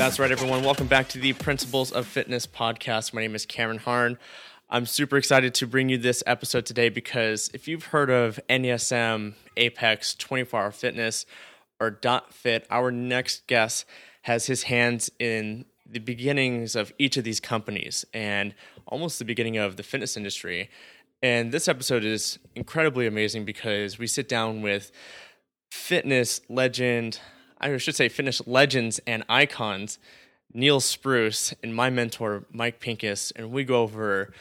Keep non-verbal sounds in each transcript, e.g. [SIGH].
That's right, everyone. Welcome back to the Principles of Fitness podcast. My name is Cameron Harn. I'm super excited to bring you this episode today because if you've heard of NASM, Apex, 24 Hour Fitness, or DotFit, our next guest has his hands in the beginnings of each of these companies and almost the beginning of the fitness industry. And this episode is incredibly amazing because we sit down with fitness legend, I should say fitness legends and icons, Neal Spruce and my mentor, Mike Pincus, and we go over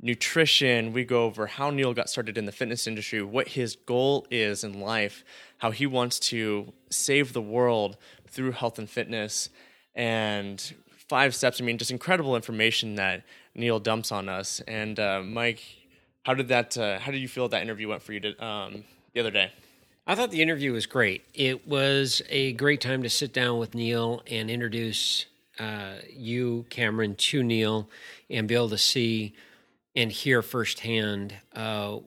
nutrition. We go over how Neal got started in the fitness industry, what his goal is in life, how he wants to save the world through health and fitness, and five steps. I mean, just incredible information that Neal dumps on us. And uh, Mike, how did that? Uh, how did you feel that interview went for you to, um, the other day? I thought the interview was great. It was a great time to sit down with Neal and introduce uh, you, Cameron, to Neal, and be able to see and hear firsthand uh,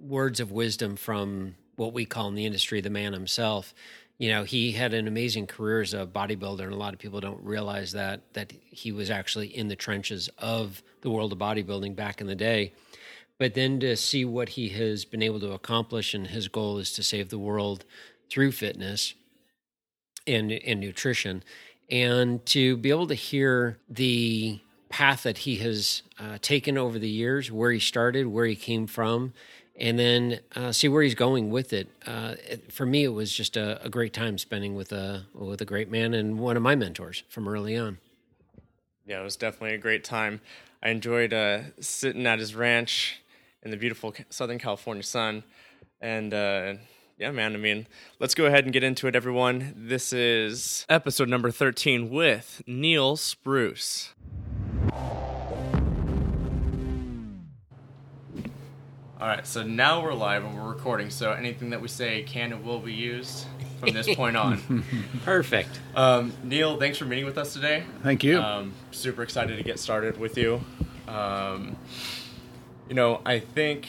words of wisdom from what we call in the industry the man himself. You know, he had an amazing career as a bodybuilder, and a lot of people don't realize that that he was actually in the trenches of the world of bodybuilding back in the day. But then to see what he has been able to accomplish, and his goal is to save the world through fitness and and nutrition, and to be able to hear the path that he has uh, taken over the years, where he started, where he came from, and then uh, see where he's going with it. Uh, it for me, it was just a, a, great time spending with a with a great man and one of my mentors from early on. Yeah, it was definitely a great time. I enjoyed uh, sitting at his ranch in the beautiful Southern California sun, and uh, yeah, man. I mean, let's go ahead and get into it, everyone. This is episode number 13 with Neal Spruce. All right, so now we're live and we're recording. So anything that we say can and will be used from this [LAUGHS] point on. Perfect. Um, Neal, thanks for meeting with us today. Thank you. Um, super excited to get started with you. Um, you know, I think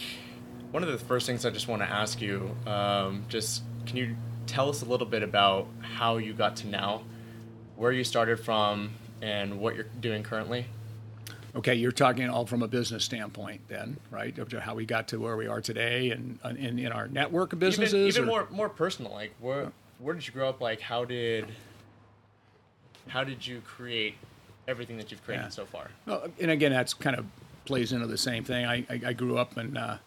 one of the first things I just want to ask you, um, just can you tell us a little bit about how you got to now, where you started from, and what you're doing currently? Okay, you're talking all from a business standpoint, then, right? Of how we got to where we are today, and in, in our network of businesses. Even, even more more personal, like where where did you grow up? Like how did how did you create everything that you've created yeah. so far? Well, and again, that's kind of plays into the same thing. I I, I grew up in uh,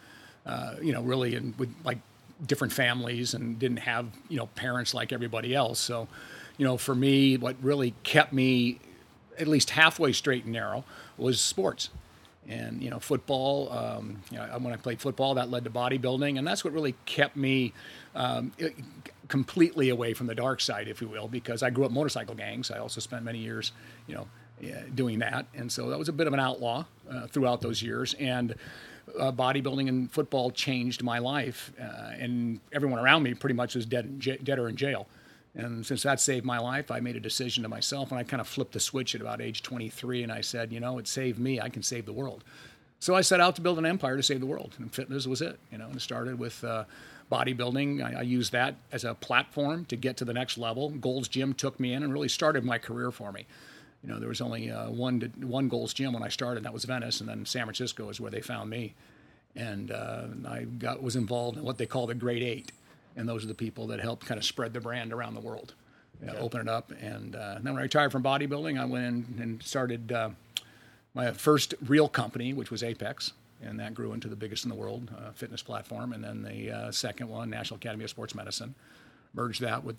uh, you know really in with like different families and didn't have you know parents like everybody else. So you know for me, what really kept me at least halfway straight and narrow was sports. And you know, football. Um, you know, when I played football, that led to bodybuilding, and that's what really kept me um, completely away from the dark side, if you will, because I grew up motorcycle gangs. I also spent many years, you know, doing that, and so that was a bit of an outlaw uh, throughout those years. And uh, bodybuilding and football changed my life, uh, and everyone around me pretty much was dead, dead or in jail. And since that saved my life, I made a decision to myself, and I kind of flipped the switch at about age 23, and I said, you know, it saved me. I can save the world. So I set out to build an empire to save the world, and fitness was it. You know, and it started with uh, bodybuilding. I, I used that as a platform to get to the next level. Gold's Gym took me in and really started my career for me. You know, there was only uh, one to, one Gold's Gym when I started, and that was Venice, and then San Francisco is where they found me, and uh, I got was involved in what they call the Great Eight and those are the people that helped kind of spread the brand around the world, okay. open it up. And uh, then when I retired from bodybuilding, I went in and started uh, my first real company, which was Apex, and that grew into the biggest in the world uh, fitness platform. And then the uh, second one, National Academy of Sports Medicine, merged that with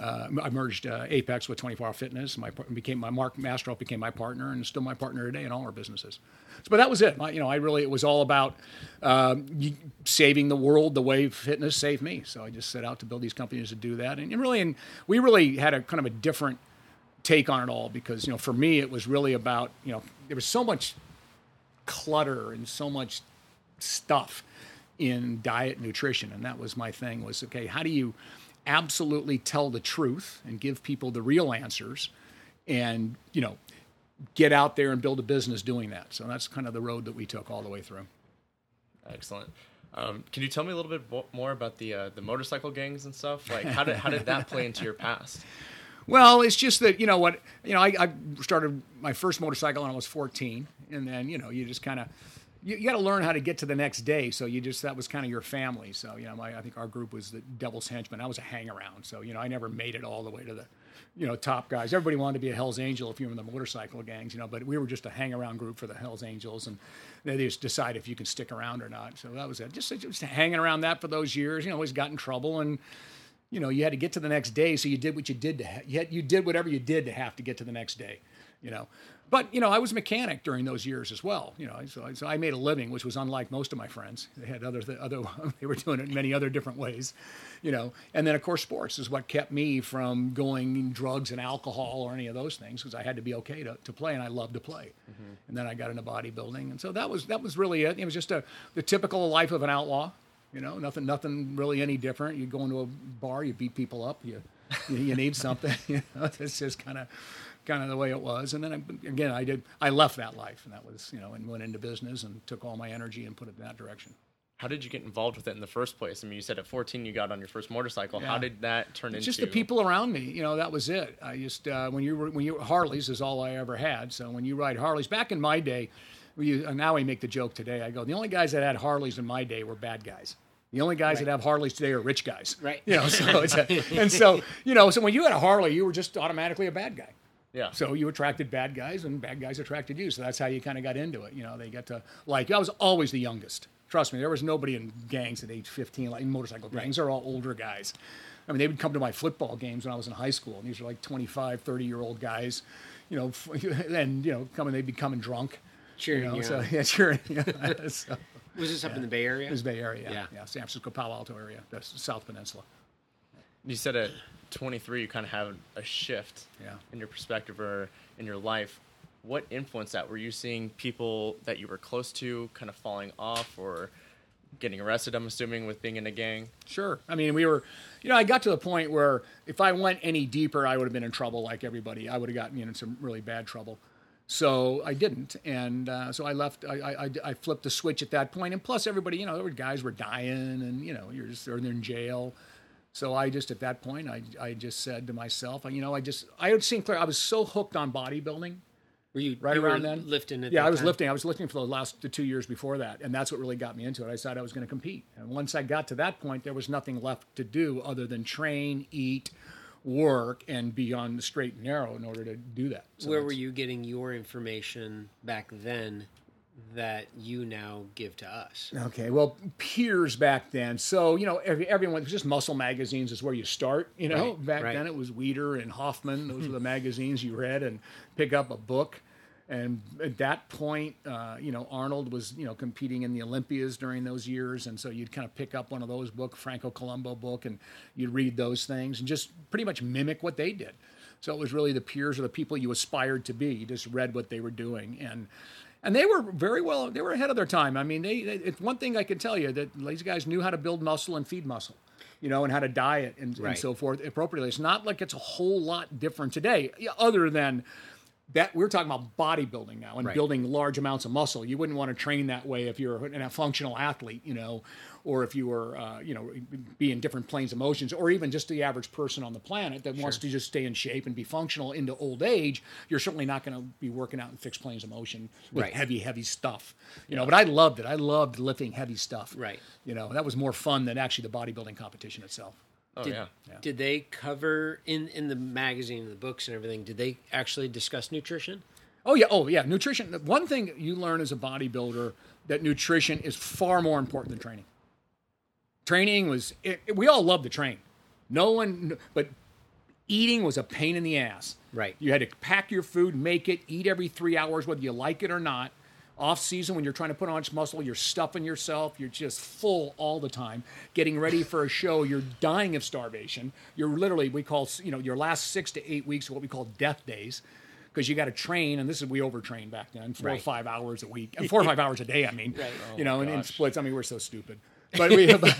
uh, I merged uh, Apex with 24 Hour Fitness. My became my Mark Mastrov became my partner, and still my partner today in all our businesses. So, but that was it. You know, I really it was all about um, saving the world the way fitness saved me. So I just set out to build these companies to do that, and, and really, and we really had a kind of a different take on it all because you know, for me, it was really about you know, there was so much clutter and so much stuff in diet nutrition, and that was my thing. Was okay, how do you absolutely tell the truth and give people the real answers and, you know, get out there and build a business doing that. So that's kind of the road that we took all the way through. Excellent. Um, can you tell me a little bit more about the uh, the motorcycle gangs and stuff? Like, how did how did that play into your past? [LAUGHS] Well, it's just that you know what you know. I, I started my first motorcycle when I was 14, and then you know you just kind of you, you got to learn how to get to the next day. So you just that was kind of your family. So you know, my, I think our group was the Devil's Henchman. I was a hang around. So you know, I never made it all the way to the you know top guys. Everybody wanted to be a Hell's Angel if you were in the motorcycle gangs, you know. But we were just a hang around group for the Hell's Angels, and they just decide if you can stick around or not. So that was it. Just just hanging around that for those years. You know, always got in trouble and you know, you had to get to the next day, so you did what you did to ha- you, had, you did whatever you did to have to get to the next day, you know. But you know, I was a mechanic during those years as well, you know. So, I- so I made a living, which was unlike most of my friends. They had other th- other [LAUGHS] they were doing it in many other different ways, you know. And then of course, sports is what kept me from going drugs and alcohol or any of those things because I had to be okay to, to play, and I loved to play. Mm-hmm. And then I got into bodybuilding, and so that was that was really it. It was just a the typical life of an outlaw. You know, nothing, nothing really any different. You go into a bar, you beat people up, you, you, you need something. [LAUGHS] You know, it's just kind of, kind of the way it was. And then I, again, I did, I left that life, and that was, you know, and went into business and took all my energy and put it in that direction. How did you get involved with it in the first place? I mean, you said at 14 you got on your first motorcycle. How did that turn It's into? just the people around me. You know, that was it. I just uh, when you were when you Harleys is all I ever had. So when you ride Harleys, back in my day, we, uh, now I make the joke today. I go, the only guys that had Harleys in my day were bad guys. The only guys that have Harleys today are rich guys. Right. You know, so it's a, [LAUGHS] and so you know, so when you had a Harley, you were just automatically a bad guy. Yeah. So you attracted bad guys, and bad guys attracted you. So that's how you kind of got into it. You know, they got to like. I was always the youngest. Trust me, there was nobody in gangs at age 15, like in motorcycle gangs. They're all older guys. I mean, they would come to my football games when I was in high school, and these are like 25, 30 year old guys, you know, [LAUGHS] and you know, coming they'd be coming drunk. Cheering you know, you so [LAUGHS] yeah, cheering. Yeah, [LAUGHS] so, Was this up in the Bay Area? it was Bay Area, yeah, Yeah. yeah, San Francisco, Palo Alto area, the South Peninsula. You said at 23 you kind of have a shift Yeah. in your perspective or in your life. What influenced that? Were you seeing people that you were close to kind of falling off or getting arrested? I'm assuming with being in a gang. Sure. I mean, we were, you know, I got to the point where if I went any deeper, I would have been in trouble like everybody. I would have gotten you in some really bad trouble. So I didn't, and uh, so I left. I, I, I- I flipped the switch at that point, and plus everybody, you know, there were guys were dying, and you know, you're just they're in jail. So I just at that point, I, I just said to myself, you know, I just I had seen Claire. I was so hooked on bodybuilding Were you right you around were then. lifting it? Yeah, I was lifting. I was lifting for the last the two years before that, and that's what really got me into it. I decided I was going to compete, and once I got to that point, there was nothing left to do other than train, eat, work, and be on the straight and narrow in order to do that. So Where were you getting your information back then that you now give to us? Okay, well, peers back then. So you know, every, everyone it was just muscle magazines is where you start. You know, Right, back right. then it was Weider and Hoffman. Those were the magazines you read and pick up a book. And at that point, uh, you know, Arnold was you know competing in the Olympias during those years, and so you'd kind of pick up one of those book, Franco Columbu book, and you'd read those things and just pretty much mimic what they did. So it was really the peers or the people you aspired to be. You just read what they were doing, and and they were very well. They were ahead of their time. I mean, they. they it's one thing I can tell you that these guys knew how to build muscle and feed muscle, you know, and how to diet and, and so forth appropriately. It's not like it's a whole lot different today, other than that we're talking about bodybuilding now and Right. building large amounts of muscle. You wouldn't want to train that way if you're a functional athlete, you know, or if you were, uh, you know, be in different planes of motions, or even just the average person on the planet that wants to just stay in shape and be functional into old age. You're certainly not going to be working out in fixed planes of motion with Right. heavy, heavy stuff, you know. But I loved it. I loved lifting heavy stuff. Right. You know, that was more fun than actually the bodybuilding competition itself. Oh Did, yeah. did they cover in in the magazine, the books, and everything? Did they actually discuss nutrition? Oh yeah, oh yeah. Nutrition. One thing you learn as a bodybuilder that nutrition is far more important than training. Training was it, it- we all love to train. No one, but eating was a pain in the ass. Right. You had to pack your food, make it, eat every three hours, whether you like it or not. Off season, when you're trying to put on muscle, you're stuffing yourself. You're just full all the time. Getting ready for a show, you're dying of starvation. You're literally, we call, you know, your last six to eight weeks are what we call death days, because you got to train. And this is we overtrain back then, four or five hours a week, and [LAUGHS] four or five hours a day. I mean, you know, and in splits. I mean, we're so stupid. But we, but, [LAUGHS]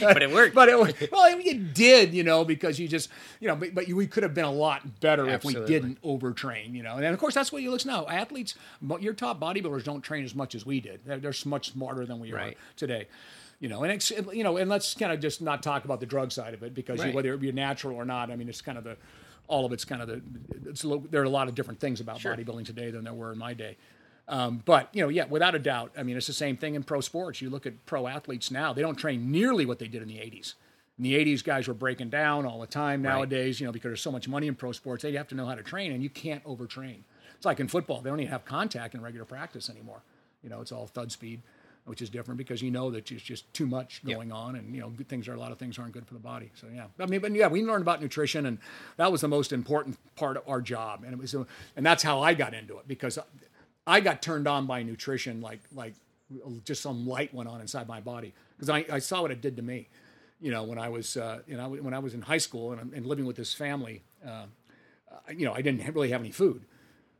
But it worked. but it well, it did, you know, because you just, you know, but, but you, we could have been a lot better if we didn't overtrain, you know. And of course, that's what you look now. Athletes, your top bodybuilders don't train as much as we did. They're, they're much smarter than we Right. are today. You know, and it's, you know, and let's kind of just not talk about the drug side of it because you, whether it be natural or not, I mean, it's kind of the all of it's kind of the. It's there are a lot of different things about bodybuilding today than there were in my day. Um, but you know, yeah, without a doubt. I mean, it's the same thing in pro sports. You look at pro athletes now; they don't train nearly what they did in the '80s. In the '80s, guys were breaking down all the time. Nowadays, you know, because there's so much money in pro sports, they have to know how to train, and you can't overtrain. It's like in football; they don't even have contact in regular practice anymore. You know, it's all thud speed, which is different because you know that it's just too much going on, and you know, good things are a lot of things aren't good for the body. So yeah, I mean, but yeah, we learned about nutrition, and that was the most important part of our job, and it was, and that's how I got into it because I got turned on by nutrition, like like just some light went on inside my body because I, I saw what it did to me. You know, when I was uh, you know when I was in high school and, and living with this family, uh, you know, I didn't really have any food.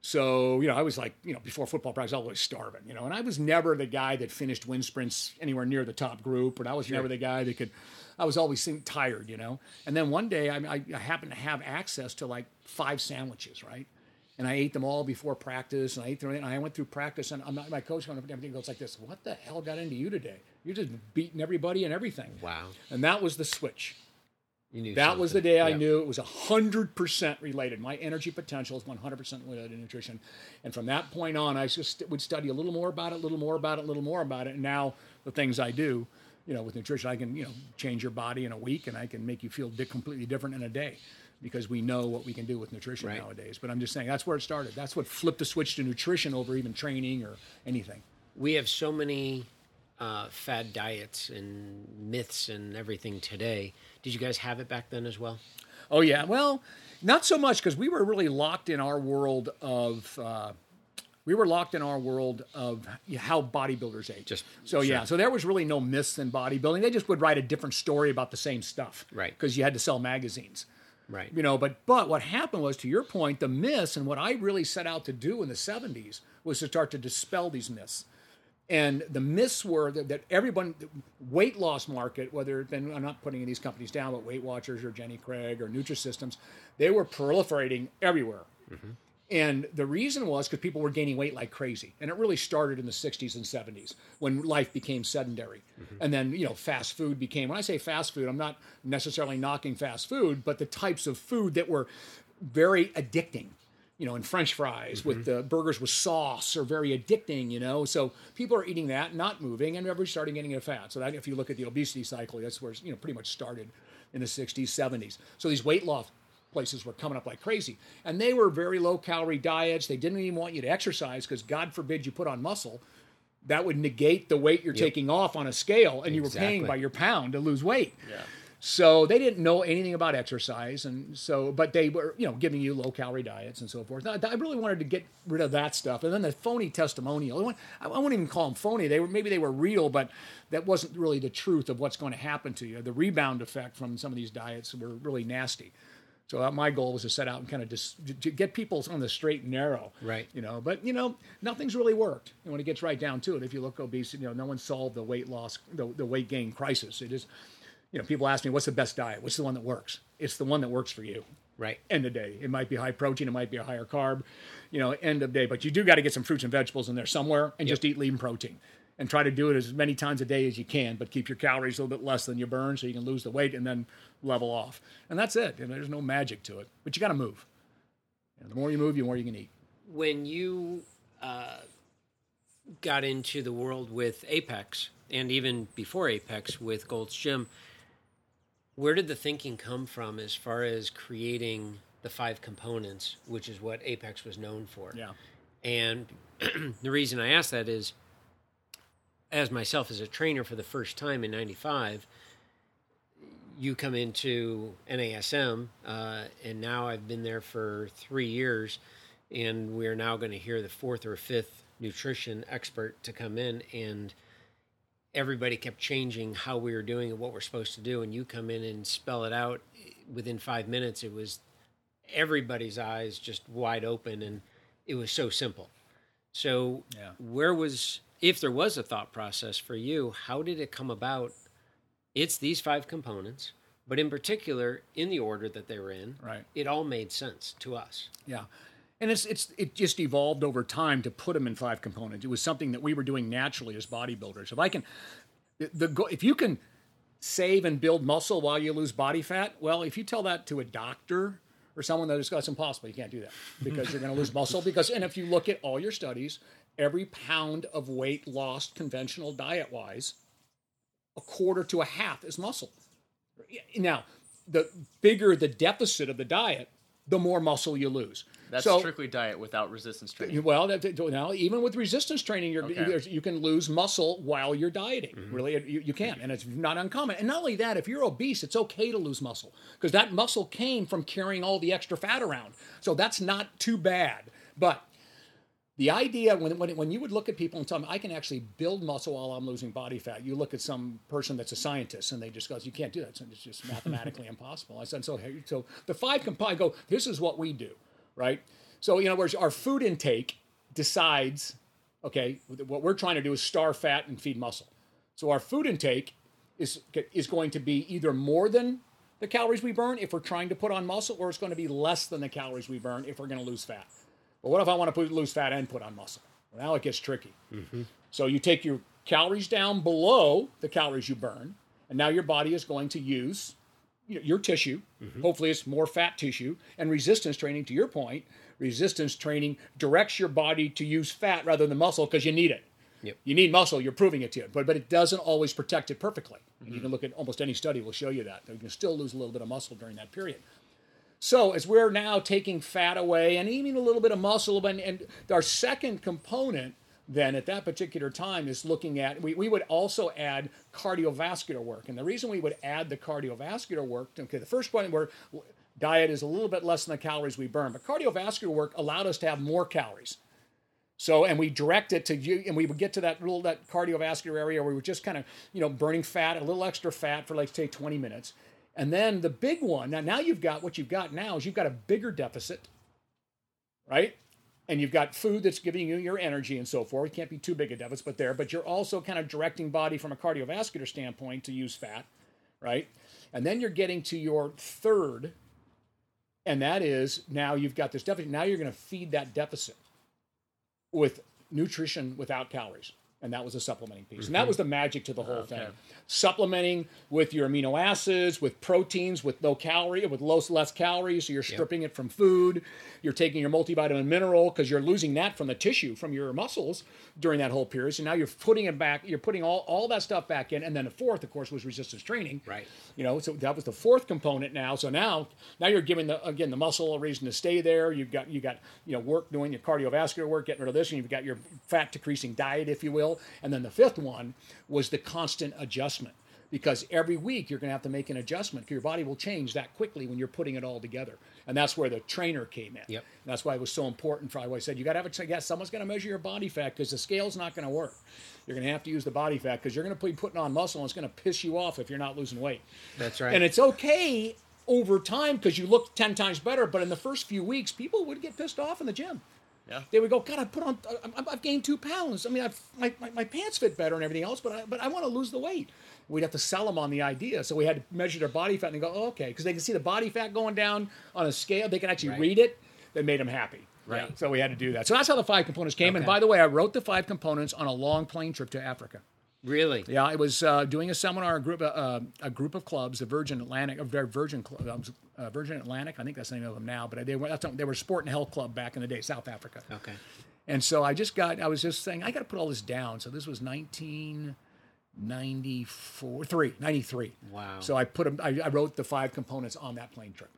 So, you know, I was like, you know, before football practice, I was always starving, you know, and I was never the guy that finished wind sprints anywhere near the top group, and I was sure. never the guy that could, I was always tired, you know. And then one day I, I, I happened to have access to like five sandwiches, right? And I ate them all before practice, and I ate them, and I went through practice, and I'm not, my coach went up and everything goes like this, what the hell got into you today? You're just beating everybody and everything. Wow. And that was the switch that something. was the day I knew it was 100% related. My energy potential is 100% related to nutrition. And from that point on, I just would study a little more about it, a little more about it, a little more about it. And now the things I do, you know, with nutrition, I can, you know, change your body in a week and I can make you feel completely different in a day because we know what we can do with nutrition right. nowadays. But I'm just saying that's where it started. That's what flipped the switch to nutrition over even training or anything. We have so many uh, fad diets and myths and everything today. Did you guys have it back then as well? Oh yeah, well, not so much because we were really locked in our world of. Uh, we were locked in our world of how bodybuilders ate. Just so sure. yeah, so there was really no myths in bodybuilding. They just would write a different story about the same stuff, right? Because you had to sell magazines, right? You know, but but what happened was, to your point, the myths and what I really set out to do in the '70s was to start to dispel these myths. And the myths were that, that everyone, weight loss market, whether been, I'm not putting these companies down, but Weight Watchers or Jenny Craig or Nutrisystems, they were proliferating everywhere. Mm-hmm. And the reason was because people were gaining weight like crazy. And it really started in the 60s and 70s when life became sedentary. Mm-hmm. And then, you know, fast food became, when I say fast food, I'm not necessarily knocking fast food, but the types of food that were very addicting you know, and French fries mm-hmm. with the burgers with sauce are very addicting, you know. So people are eating that, not moving, and everybody's starting getting into fat. So that, if you look at the obesity cycle, that's where you know pretty much started in the 60s, 70s. So these weight loss places were coming up like crazy, and they were very low calorie diets. They didn't even want you to exercise because God forbid you put on muscle. That would negate the weight you're yep. taking off on a scale, and exactly. you were paying by your pound to lose weight. Yeah. So they didn't know anything about exercise, and so but they were you know giving you low calorie diets and so forth. I, I really wanted to get rid of that stuff, and then the phony testimonial. I wouldn't even call them phony. They were maybe they were real, but that wasn't really the truth of what's going to happen to you. The rebound effect from some of these diets were really nasty. So my goal was to set out and kind of just get people on the straight and narrow, right? You know, but you know, nothing's really worked. And when it gets right down to it, if you look obesity, you know, no one solved the weight loss, the, the weight gain crisis. It is you know, people ask me, what's the best diet? What's the one that works? It's the one that works for you. Right. End of day. It might be high protein, it might be a higher carb, you know, end of day. But you do got to get some fruits and vegetables in there somewhere and yep. just eat lean protein. And try to do it as many times a day as you can, but keep your calories a little bit less than you burn so you can lose the weight and then level off. And that's it. And there's no magic to it. But you got to move. And the more you move, the more you can eat. When you uh, got into the world with Apex, and even before Apex with Gold's Gym, where did the thinking come from as far as creating the five components, which is what Apex was known for? Yeah. And [CLEARS THROAT] the reason I ask that is, as myself as a trainer for the first time in '95, you come into NASM, uh, and now I've been there for three years, and we are now going to hear the fourth or fifth nutrition expert to come in and everybody kept changing how we were doing and what we're supposed to do and you come in and spell it out within five minutes it was everybody's eyes just wide open and it was so simple so yeah. where was if there was a thought process for you how did it come about it's these five components but in particular in the order that they were in right it all made sense to us yeah and it's it's it just evolved over time to put them in five components. It was something that we were doing naturally as bodybuilders. If I can, the, if you can save and build muscle while you lose body fat, well, if you tell that to a doctor or someone that is that's impossible. You can't do that because you're going to lose muscle. Because and if you look at all your studies, every pound of weight lost conventional diet wise, a quarter to a half is muscle. Now, the bigger the deficit of the diet, the more muscle you lose. That's So- strictly diet without resistance training. well, that, even with resistance training, you're, Okay. you can lose muscle while you're dieting. Mm-hmm. Really, you, you can, and it's not uncommon. And not only that, if you're obese, it's okay to lose muscle because that muscle came from carrying all the extra fat around. So that's not too bad. But the idea when, when, when you would look at people and tell them I can actually build muscle while I'm losing body fat, you look at some person that's a scientist and they just goes, you can't do that. It's just mathematically [LAUGHS] impossible. I said, so so the five. I go, this is what we do, right? So you know, whereas our food intake decides, okay, what we're trying to do is starve fat and feed muscle. So our food intake is is going to be either more than the calories we burn if we're trying to put on muscle, or it's going to be less than the calories we burn if we're going to lose fat. But what if I want to put, lose fat and put on muscle? Well, now it gets tricky. Mm-hmm. So you take your calories down below the calories you burn, and now your body is going to use your tissue. Mm-hmm. Hopefully, it's more fat tissue. And resistance training, to your point, resistance training directs your body to use fat rather than muscle because you need it. Yep. You need muscle. You're proving it to you, but but it doesn't always protect it perfectly. And you mm-hmm. can look at almost any study will show you that you can still lose a little bit of muscle during that period. So as we're now taking fat away and even a little bit of muscle, and, and our second component then at that particular time is looking at we, we would also add cardiovascular work. And the reason we would add the cardiovascular work, okay, the first point where diet is a little bit less than the calories we burn, but cardiovascular work allowed us to have more calories. So, and we direct it to you, and we would get to that little that cardiovascular area where we were just kind of, you know, burning fat, a little extra fat for like say 20 minutes. And then the big one, now, now you've got what you've got now is you've got a bigger deficit, right? And you've got food that's giving you your energy and so forth. It can't be too big a deficit, but there. But you're also kind of directing body from a cardiovascular standpoint to use fat, right? And then you're getting to your third, and that is now you've got this deficit. Now you're going to feed that deficit with nutrition without calories. And that was a supplementing piece. And that mm-hmm. was the magic to the whole thing. Supplementing with your amino acids, with proteins, with no calorie, with low, less calories. So you're stripping it from food. You're taking your multivitamin mineral because you're losing that from the tissue, from your muscles during that whole period. So now you're putting it back, you're putting all, all that stuff back in. And then the fourth, of course, was resistance training. Right. You know, so that was the fourth component now. So now, now you're giving the again the muscle a reason to stay there. You've got you got you know work doing your cardiovascular work, getting rid of this, and you've got your fat decreasing diet, if you will. And then the fifth one was the constant adjustment. Because every week you're going to have to make an adjustment. Your body will change that quickly when you're putting it all together, and that's where the trainer came in. Yep. And that's why it was so important. For I said you got to have a yeah, someone's going to measure your body fat because the scale's not going to work. You're going to have to use the body fat because you're going to be putting on muscle and it's going to piss you off if you're not losing weight. That's right. And it's okay over time because you look 10 times better, but in the first few weeks, people would get pissed off in the gym. Yeah. They would go, God, I put on, I- I've gained two pounds. I mean, I've, my, my, my pants fit better and everything else, but I, but I want to lose the weight. We'd have to sell them on the idea. So we had to measure their body fat and go, oh, okay, because they can see the body fat going down on a scale. They can actually Right. read it. That made them happy. Right. So we had to do that. So that's how the five components came. And by the way, I wrote the five components on a long plane trip to Africa. Really? Yeah, I was uh, doing a seminar, a group, uh, a group of clubs, the Virgin Atlantic, uh, Virgin Clubs, uh, Virgin Atlantic. I think that's the name of them now, but they were that's, they were a sport and health club back in the day, South Africa. Okay. And so I just got, I was just saying, I got to put all this down. So this was 1994, three, 93. Wow. So I put I, I wrote the five components on that plane trip.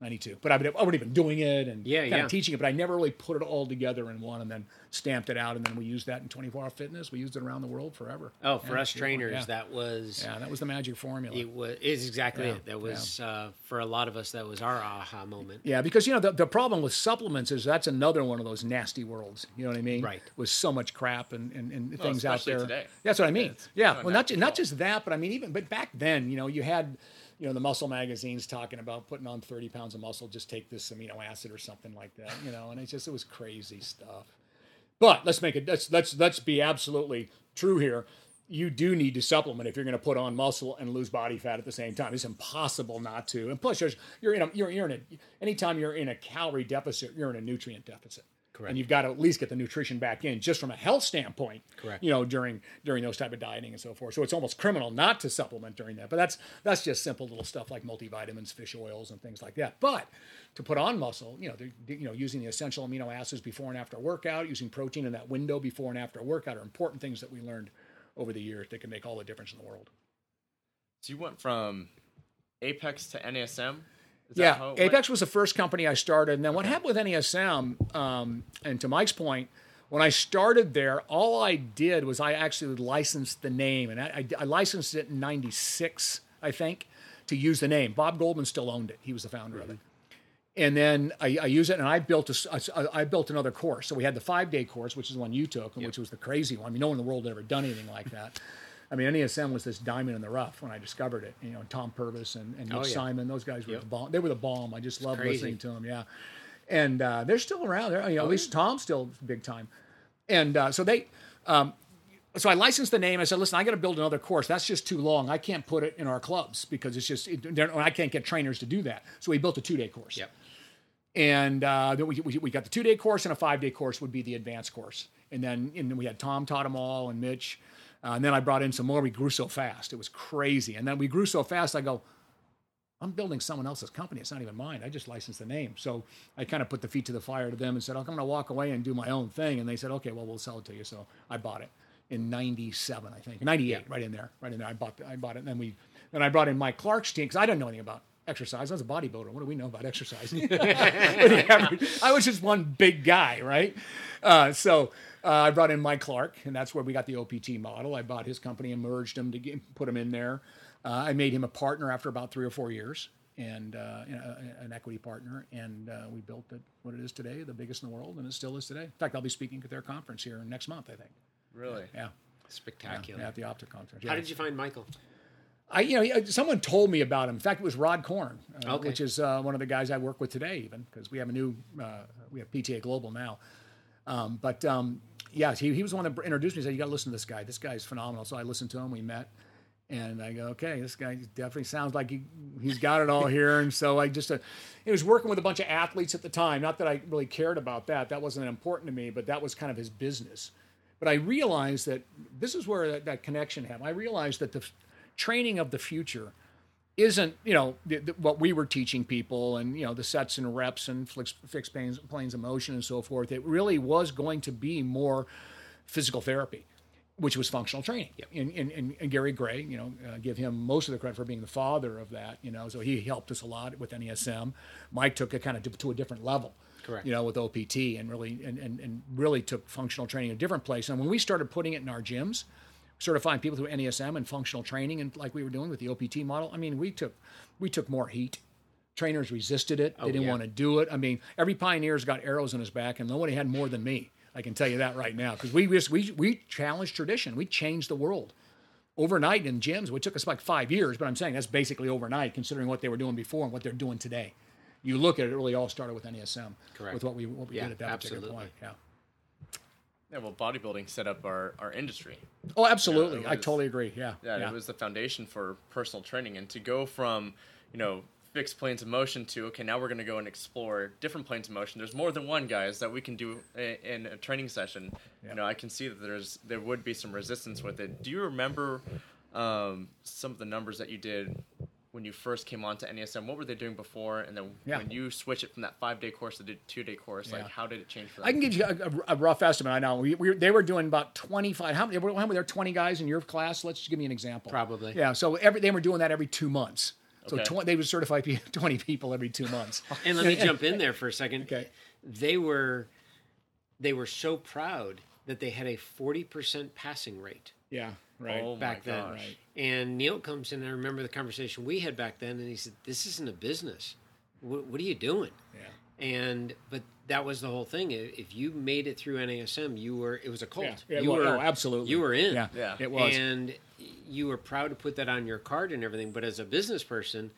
92. But I've been, already been doing it and Yeah, kind yeah. of teaching it, but I never really put it all together in one and then stamped it out. And then we used that in 24 hour fitness. We used it around the world forever. Oh, for Yeah, us trainers, yeah. that was Yeah, that was the magic formula. it was is exactly Yeah, it. That was uh, for a lot of us. That was our aha moment. yeah, because you know the, the problem with supplements is that's another one of those nasty worlds. You know what I mean? Right. With so much crap and, and, and things out there. today. That's what I mean. it's Yeah. Well, not ju- not just that, but I mean even but back then, you know, you had you know the muscle magazines talking about putting on 30 pounds of muscle, just take this amino acid or something like that. You know, and it's just it was crazy stuff. But let's make it let's let's let's be absolutely true here. You do need to supplement if you're going to put on muscle and lose body fat at the same time. It's impossible not to. And plus, there's, you're in a you're, you're in a anytime you're in a calorie deficit, you're in a nutrient deficit. Correct. And you've got to at least get the nutrition back in, just from a health standpoint. Correct. You know, during during those type of dieting and so forth. So it's almost criminal not to supplement during that. But that's that's just simple little stuff like multivitamins, fish oils, and things like that. But to put on muscle, you know, you know, using the essential amino acids before and after workout, using protein in that window before and after workout are important things that we learned over the years that can make all the difference in the world. So you went from Apex to NASM. Is Yeah, Apex went? was the first company I started, and then what happened with NASM? Um, and to Mike's point, when I started there, all I did was I actually licensed the name, and I, I, I licensed it in '96, I think, to use the name. Bob Goldman still owned it; he was the founder of it. And then I, I use it, and I built a s- a s- I built another course. So we had the five day course, which is the one you took, and which was the crazy one. I mean, no one in the world had ever done anything like that. [LAUGHS] I mean, NASM was this diamond in the rough when I discovered it. You know, Tom Purvis and, and Nick Oh, yeah. Simon, those guys were Yep. the bomb. They were the bomb. I just love listening to them. Yeah, and uh, they're still around. They're, you know, Oh, at least Tom's still big time. And uh, so they, um, so I licensed the name. I said, listen, I got to build another course. That's just too long. I can't put it in our clubs because it's just it, I can't get trainers to do that. So we built a two day course. Yep. And uh, then we, we, we got the two day course and a five day course would be the advanced course. And then and then we had Tom taught them all and Mitch. Uh, and then I brought in some more. We grew so fast. It was crazy. And then we grew so fast, I go, I'm building someone else's company. It's not even mine. I just licensed the name. So I kind of put the feet to the fire to them and said, "Okay, I'm going to walk away and do my own thing. And they said, okay, well, we'll sell it to you. So I bought it in 97, I think. 98, right in there. Right in there. I bought, I bought it. And then we, then I brought in Mike Clark's team because I didn't know anything about exercise. I was a bodybuilder. What do we know about exercise? With the average- I was just one big guy, right? Uh, so uh, I brought in Mike Clark, and that's where we got the OPT model. I bought his company and merged him to get, put him in there. Uh, I made him a partner after about three or four years, and uh, you know, a- an equity partner, and uh, we built it what it is today, the biggest in the world, and it still is today. In fact, I'll be speaking at their conference here next month, I think. really. Yeah, Spectacular. yeah at the Optic conference. How did you find Michael? I, you know, someone told me about him. In fact, it was Rod Korn, uh, Okay. which is uh, one of the guys I work with today, even because we have a new, uh, we have PTA Global now. Um, but um, yeah, he, he was the one that introduced me. He said, "You got to listen to this guy. This guy's phenomenal." So I listened to him. We met, and I go, "Okay, this guy definitely sounds like he he's got it all [LAUGHS] here." And so I just, uh, he was working with a bunch of athletes at the time. Not that I really cared about that. That wasn't important to me, but that was kind of his business. But I realized that this is where that, that connection happened. I realized that the training of the future isn't you know the, the, what we were teaching people and you know the sets and reps and fixed, fixed planes, planes of motion and so forth it really was going to be more physical therapy which was functional training. And, and, and, and gary gray you know uh, give him most of the credit for being the father of that you know so he helped us a lot with NASM mike took it kind of to, to a different level Correct. you know with opt and really and, and, and really took functional training a different place. And when we started putting it in our gyms certifying people through NASM and functional training, and like we were doing with the OPT model. I mean, we took we took more heat. Trainers resisted it; they oh, didn't yeah. want to do it. I mean, every pioneer's got arrows in his back, and nobody had more than me. I can tell you that right now because we just we we challenged tradition. We changed the world overnight in gyms. It took us like five years, but I'm saying that's basically overnight, considering what they were doing before and what they're doing today. You look at it; it really all started with NASM, Correct. with what we what we Yeah, did at that particular absolutely. point. Yeah. Yeah, well, bodybuilding set up our, our industry. Oh, absolutely. it I was- totally agree. Yeah. Yeah, yeah. it was the foundation for personal training. And to go from, you know, fixed planes of motion to, okay, now we're going to go and explore different planes of motion. There's more than one, guys, that we can do i- in a training session. You know, I can see that there's there would be some resistance with it. Do you remember um, some of the numbers that you did when you first came on to NASM? What were they doing before? And then Yeah. when you switch it from that five day course to the two day course, like how did it change for them? I can give you a, a, a rough estimate. I know we, we they were doing about twenty five. How many? How many? There twenty guys in your class. Let's just give me an example. Probably. Yeah. So every they were doing that every two months. So Okay. tw- they would certify pe- [LAUGHS] twenty people every two months. [LAUGHS] And let me [LAUGHS] jump in there for a second. Okay. They were they were so proud that they had a 40% passing rate Yeah. Right. Oh my back then. gosh. Right. And Neal comes in, and I remember the conversation we had back then, and he said, "This isn't a business. What, what are you doing?" Yeah. And but that was the whole thing. If you made it through NASM, you were it was a cult. Yeah. Yeah, you well, were oh, absolutely. you were in. Yeah. Yeah. It was. And you were proud to put that on your card and everything. But as a business person,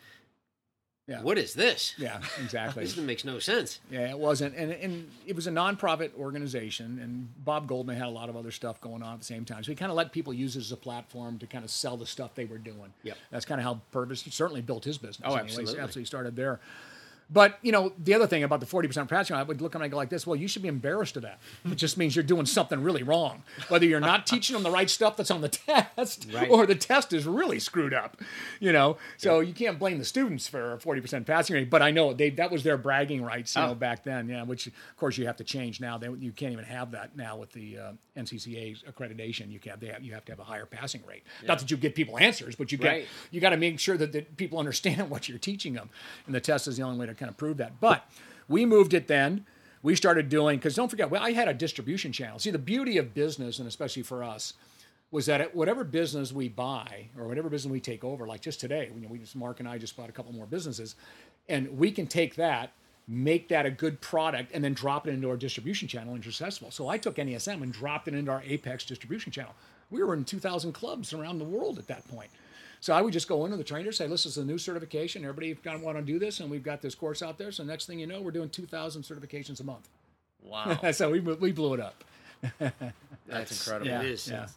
Yeah. what is this? yeah. Exactly. [LAUGHS] This makes no sense. Yeah, it wasn't, and and it was a nonprofit organization, and Bob Goldman had a lot of other stuff going on at the same time. So he kind of let people use it as a platform to kind of sell the stuff they were doing. Yeah, that's kind of how Purvis certainly built his business. Oh, anyways. absolutely. absolutely started there. But you know, the other thing about the forty percent passing rate, I would look at it and go like this: Well, you should be embarrassed of that. It just means you're doing something really wrong. Whether you're not teaching them the right stuff that's on the [LAUGHS] test, Right. or the test is really screwed up. You know, so you can't blame the students for a forty percent passing rate. But I know they that was their bragging rights, you know, Oh. back then. Yeah, which of course you have to change now. They, you can't even have that now with the uh, NCCA accreditation. You can't. They have, you have to have a higher passing rate. Not that you get people answers, but you get Right. you got to make sure that, that people understand [LAUGHS] what you're teaching them. And the test is the only way to kind of that. But we moved it then. We started doing, because don't forget, well, I had a distribution channel. See, the beauty of business, and especially for us, was that at whatever business we buy or whatever business we take over, like just today, you know, we just, Mark and I just bought a couple more businesses, and we can take that, make that a good product, and then drop it into our distribution channel and successful. So I took NASM and dropped it into our Apex distribution channel. We were in 2,000 clubs around the world at that point. So I would just go into the trainer, say, "This is a new certification. Everybody kind of want to do this, and we've got this course out there. So next thing you know, we're doing 2,000 certifications a month. Wow. [LAUGHS] so we we blew it up. [LAUGHS] That's incredible. Yeah. It is yeah. It's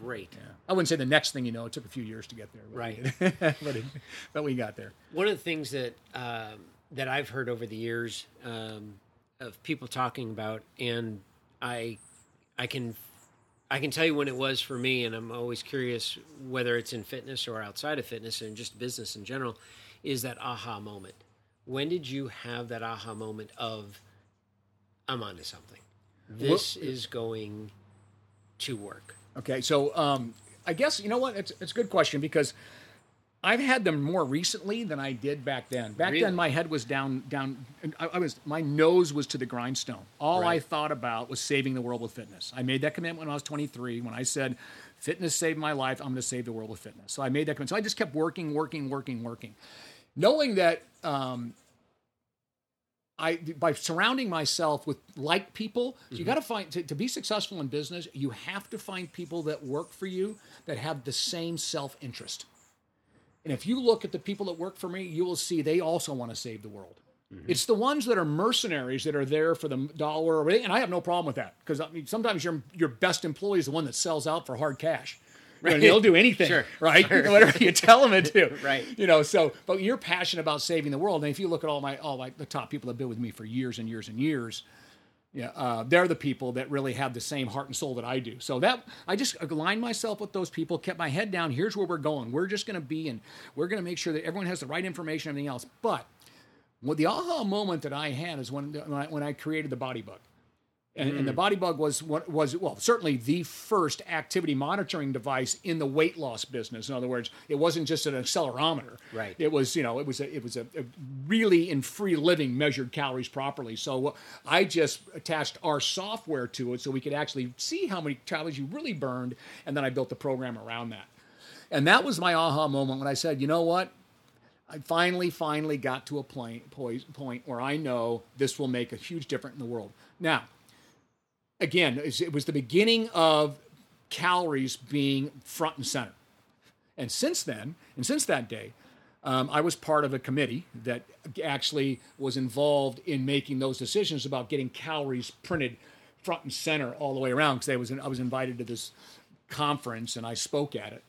great. I wouldn't say the next thing you know. It took a few years to get there. but- Right. [LAUGHS] but, it, but we got there. One of the things that um, that I've heard over the years um, of people talking about, and I I can I can tell you when it was for me, and I'm always curious whether it's in fitness or outside of fitness and just business in general, is that aha moment. When did you have that aha moment of I'm onto something? This is going to work. Okay, so um, I guess you know what? It's it's a good question because I've had them more recently than I did back then. Back Really? then, my head was down down. I, I was my nose was to the grindstone. All I thought about was saving the world with fitness. I made that commitment when I was 23. When I said, "Fitness saved my life," I'm going to save the world with fitness. So I made that commitment. So I just kept working, working, working, working, knowing that. Um, I by surrounding myself with like people, so you got to find to, to be successful in business, you have to find people that work for you that have the same self interest. And if you look at the people that work for me, you will see they also want to save the world. Mm-hmm. It's the ones that are mercenaries that are there for the dollar, or and I have no problem with that because I mean, sometimes your your best employee is the one that sells out for hard cash. You know, they'll do anything, Sure, right? [LAUGHS] Whatever you tell them to do, [LAUGHS] Right. You know, so but you're passionate about saving the world, and if you look at all my all like the top people that have been with me for years and years and years, yeah, uh, they're the people that really have the same heart and soul that I do. So that I just aligned myself with those people, kept my head down. Here's where we're going. We're just going to be, and we're going to make sure that everyone has the right information, everything else. But what the aha moment that I had is when when I, when I created the BodyBugg. And, and the Mm. BodyBugg was was well certainly the first activity monitoring device in the weight loss business. In other words, it wasn't just an accelerometer. Right. It was you know it was a, it was a, a really in free living measured calories properly. So I just attached our software to it so we could actually see how many calories you really burned, and then I built the program around that. And that was my aha moment when I said, you know what, I finally, finally got to a point, point, point where I know this will make a huge difference in the world. Now, again, it was the beginning of calories being front and center. And since then, and since that day, um, I was part of a committee that actually was involved in making those decisions about getting calories printed front and center all the way around. Because I was I was invited to this conference and I spoke at it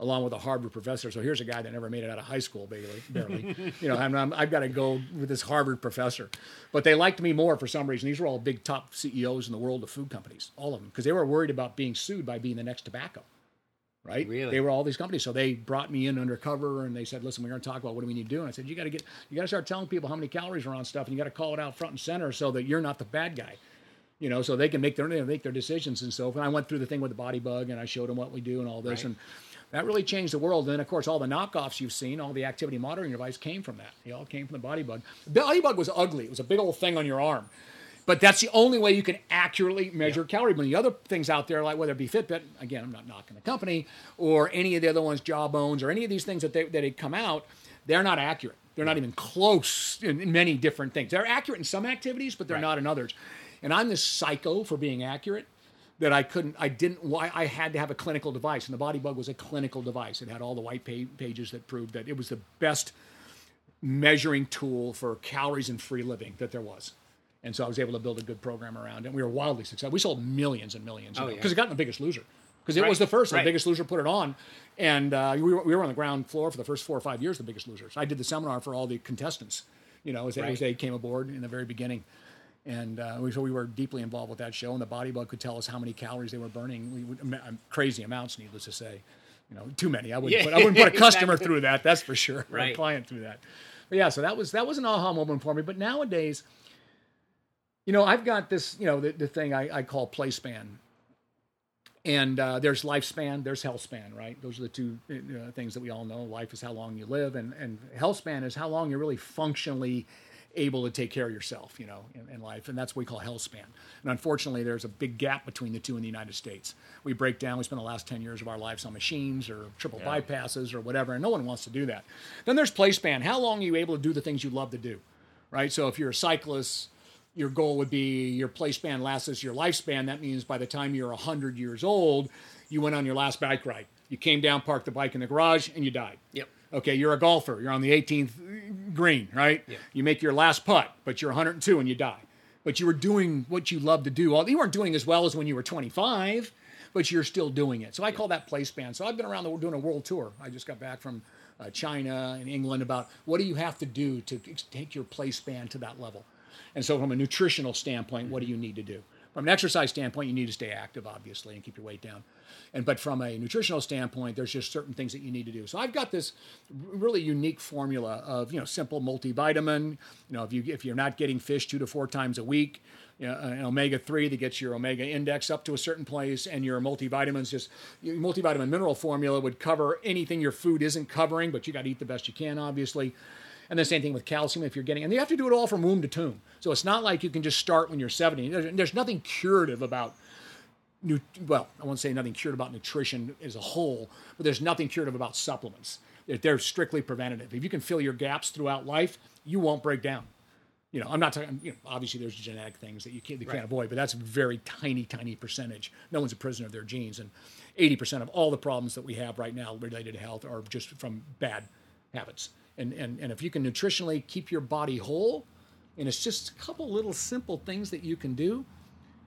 along with a Harvard professor. So here's a guy that never made it out of high school, barely. barely. [LAUGHS] you know, I'm, I'm, I've got to go with this Harvard professor. But they liked me more for some reason. These were all big top CEOs in the world of food companies, all of them, because they were worried about being sued by being the next tobacco right? Really? They were all these companies. So they brought me in undercover and they said, listen, we're going to talk about what do we need to do. And I said, you got to get, you got to start telling people how many calories are on stuff and you got to call it out front and center so that you're not the bad guy. You know, so they can make their they make their decisions and so. forth. And I went through the thing with the BodyBugg and I showed them what we do and all this Right. and that really changed the world. And then of course all the knockoffs you've seen, all the activity monitoring device came from that. They all came from the BodyBugg. The BodyBugg was ugly. It was a big old thing on your arm. But that's the only way you can accurately measure calorie burn. The other things out there, like whether it be Fitbit, again, I'm not knocking the company, or any of the other ones, Jawbones, or any of these things that they, that had come out, they're not accurate. They're not even close in, in many different things. They're accurate in some activities, but they're Right. not in others. And I'm this psycho for being accurate that I couldn't, I didn't, why I had to have a clinical device, and the BodyBugg was a clinical device. It had all the white pages that proved that it was the best measuring tool for calories and free living that there was. And so I was able to build a good program around it. And we were wildly successful. We sold millions and millions Oh, because yeah. it got in the Biggest Loser. Because it Right, was the first, right. the Biggest Loser put it on, and uh, we, were, we were on the ground floor for the first four or five years. The Biggest Losers. I did the seminar for all the contestants, You know, as Right. Jose came aboard in the very beginning. And uh, we, so we were deeply involved with that show, and the BodyBugg could tell us how many calories they were burning. We would, am- crazy amounts, needless to say. You know, too many. I wouldn't, Yeah, put, I wouldn't put a [LAUGHS] customer exactly. through that. That's for sure. Right. A client through that. But yeah, so that was that was an aha moment for me. But nowadays, you know, I've got this, you know, the, the thing I, I call play span. And uh, there's lifespan, there's health span, right? Those are the two uh, things that we all know. Life is how long you live, and, and health span is how long you're really functionally able to take care of yourself, you know, in, in life. And that's what we call health span. And unfortunately, there's a big gap between the two in the United States. We break down, we spend the last 10 years of our lives on machines or triple bypasses or whatever, and no one wants to do that. Then there's play span. How long are you able to do the things you love to do, right? So if you're a cyclist, your goal would be your play span lasts as your lifespan. That means by the time you're 100 years old, you went on your last bike ride. You came down, parked the bike in the garage, and you died. Yep. Okay, you're a golfer. You're on the 18th green, right? Yeah. You make your last putt, but you're 102 and you die. But you were doing what you love to do. You weren't doing as well as when you were 25, but you're still doing it. So I call that play span. So I've been around the world doing a world tour. I just got back from uh, China and England about what do you have to do to take your play span to that level. And so, from a nutritional standpoint, what do you need to do? From an exercise standpoint, you need to stay active, obviously, and keep your weight down. And but from a nutritional standpoint, there's just certain things that you need to do. So I've got this really unique formula of you know simple multivitamin. You know, if you if you're not getting fish two to four times a week, you know, an omega three that gets your omega index up to a certain place, and your multivitamins just your multivitamin mineral formula would cover anything your food isn't covering, but you got to eat the best you can, obviously. And the same thing with calcium if you're getting, and you have to do it all from womb to tomb. So it's not like you can just start when you're 70. There's, there's nothing curative about, well, I won't say nothing curative about nutrition as a whole, but there's nothing curative about supplements. They're, they're strictly preventative. If you can fill your gaps throughout life, you won't break down. You know, I'm not talking. You know, obviously there's genetic things that you can't, you can't avoid, but that's a very tiny, tiny percentage. No one's a prisoner of their genes, and 80% of all the problems that we have right now related to health are just from bad habits. And and and if you can nutritionally keep your body whole, and it's just a couple little simple things that you can do,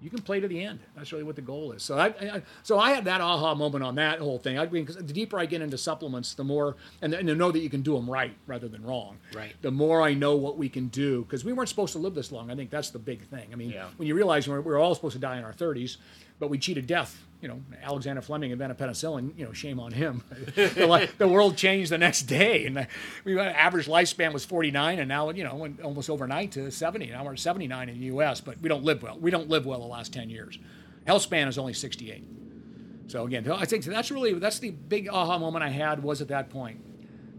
you can play to the end. That's really what the goal is. So I, I so I had that aha moment on that whole thing. I mean, the deeper I get into supplements, the more and, and to know that you can do them right rather than wrong. Right. The more I know what we can do because we weren't supposed to live this long. I think that's the big thing. I mean, Yeah. when you realize we're, we're all supposed to die in our 30s, but we cheated death. You know, Alexander Fleming invented penicillin. You know, shame on him. [LAUGHS] the, the world changed the next day, and the, we uh, average lifespan was 49, and now you know almost overnight to 70. Now we're at 79 in the U.S., but we don't live well. We don't live well the last 10 years. Health span is only 68. So again, I think that's really that's the big aha moment I had was at that point.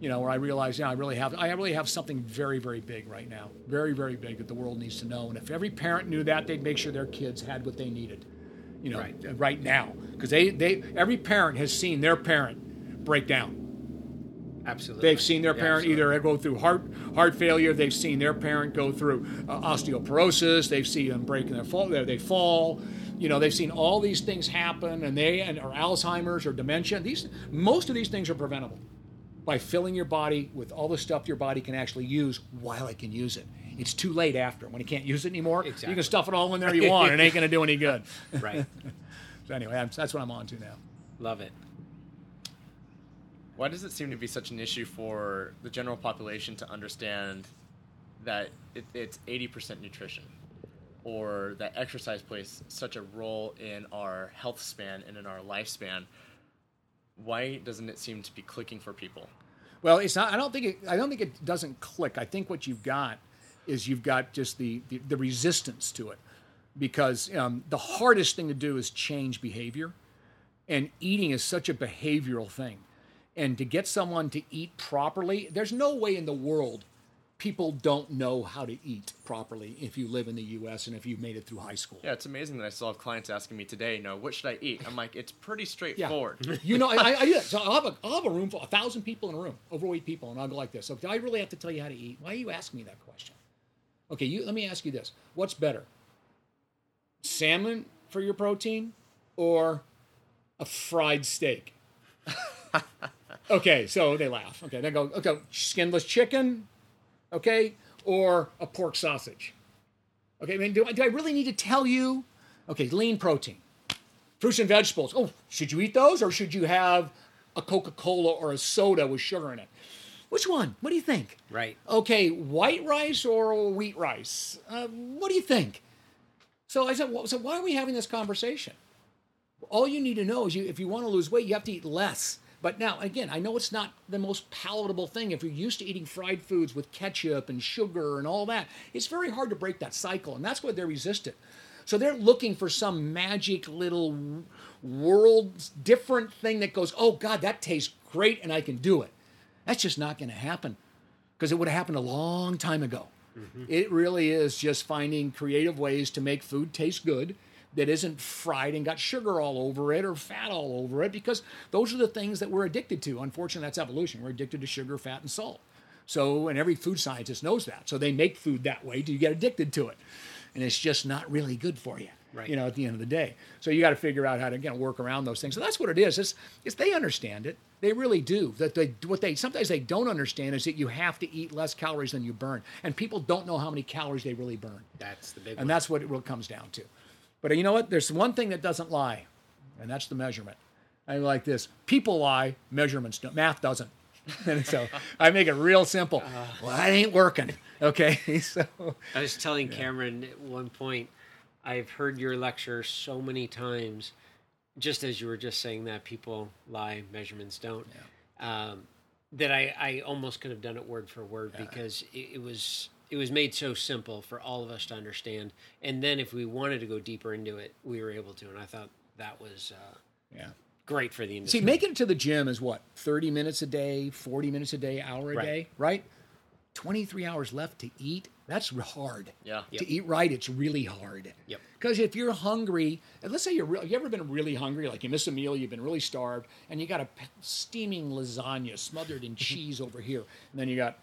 You know, where I realized, yeah, I really have I really have something very, very big right now. Very, very big that the world needs to know. And if every parent knew that, they'd make sure their kids had what they needed. You know, Right. right, now. Because they, they every parent has seen their parent break down. Absolutely. They've seen their parent absolutely. either go through heart heart failure. They've seen their parent go through uh, osteoporosis. They've seen them breaking their fall. They, they fall. You know, they've seen all these things happen, and they and or Alzheimer's or dementia. These most of these things are preventable by filling your body with all the stuff your body can actually use while it can use it. It's too late after when it can't use it anymore. You can stuff it all in there you want. It ain't going to do any good. [LAUGHS] Right. [LAUGHS] So anyway, that's, that's what I'm on to now. Love it. Why does it seem to be such an issue for the general population to understand that it, it's 80% nutrition or that exercise plays such a role in our health span and in our lifespan? Why doesn't it seem to be clicking for people? Well, it's not. I don't think it. I don't think it doesn't click. I think what you've got is you've got just the the, the resistance to it, because um, the hardest thing to do is change behavior, and eating is such a behavioral thing, and to get someone to eat properly, there's no way in the world people don't know how to eat properly if you live in the U.S. and if you've made it through high school. Yeah, it's amazing that I still have clients asking me today, you know, what should I eat? I'm like, it's pretty Yeah. straightforward. [LAUGHS] You know, I, I do that. So I'll have, a, I'll have a room for a thousand people in a room, overweight people, and I'll go like this. So do I really have to tell you how to eat? Why are you asking me that question? Okay, you, let me ask you this. What's better? Salmon for your protein or a fried steak? [LAUGHS] okay, so they laugh. Okay, they go, okay, skinless chicken, okay, or a pork sausage. Okay, I mean, do, I- do I really need to tell you? Okay, lean protein fruits and vegetables. Oh, should you eat those or should you have a Coca Cola or a soda with sugar in it? Which one? What do you think? Right. Okay, white rice or wheat rice? Uh, what do you think? So I said, well, so why are we having this conversation? All you need to know is you, if you want to lose weight, you have to eat less. But now, again, I know it's not the most palatable thing. If you're used to eating fried foods with ketchup and sugar and all that, it's very hard to break that cycle. And that's why they're resistant. So they're looking for some magic little world different thing that goes, oh God, that tastes great and I can do it. That's just not going to happen because it would have happened a long time ago. Mm-hmm. It really is just finding creative ways to make food taste good that isn't fried and got sugar all over it or fat all over it because those are the things that we're addicted to. Unfortunately, that's evolution. We're addicted to sugar, fat, and salt. So, and every food scientist knows that. So they make food that way Do you get addicted to it. And it's just not really good for you. Right. You know, at the end of the day. So you got to figure out how to again work around those things. So that's what it is. It's, it's they understand it. They really do. That they what they sometimes they don't understand is that you have to eat less calories than you burn, and people don't know how many calories they really burn. That's the big. And one. that's what it really comes down to. But you know what? There's one thing that doesn't lie, and that's the measurement. I mean, like this. People lie, measurements don't. Math doesn't. and [LAUGHS] so I make it real simple. Uh, well, that ain't working. Okay. [LAUGHS] so I was telling Cameron at one point, I've heard your lecture so many times, just as you were just saying that people lie, measurements don't. Yeah. Um, that I, I almost could have done it word for word yeah. because it, it was it was made so simple for all of us to understand. And then if we wanted to go deeper into it, we were able to. And I thought that was uh, yeah great for the industry. See, making it to the gym is what thirty minutes a day, forty minutes a day, hour a right. day, right? Twenty three hours left to eat. That's hard. Yeah. To yep. eat right, it's really hard. Yep. Because if you're hungry, let's say you're real, you ever been really hungry, like you miss a meal, you've been really starved, and you got a steaming lasagna smothered in [LAUGHS] cheese over here, and then you got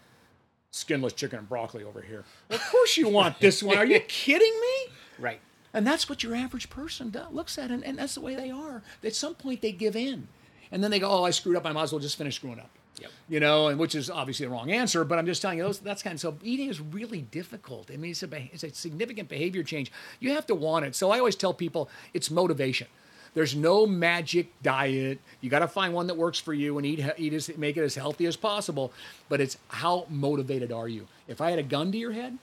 skinless chicken and broccoli over here. Well, of course you want this one. Are you [LAUGHS] kidding me? Right. And that's what your average person does, looks at, and, and that's the way they are. At some point, they give in, and then they go, "Oh, I screwed up. I might as well just finish screwing up." Yep. You know, and which is obviously the wrong answer, but I'm just telling you those. That's kind of so eating is really difficult. I mean, it's a it's a significant behavior change. You have to want it. So I always tell people it's motivation. There's no magic diet. You got to find one that works for you and eat eat as, make it as healthy as possible. But it's how motivated are you? If I had a gun to your head,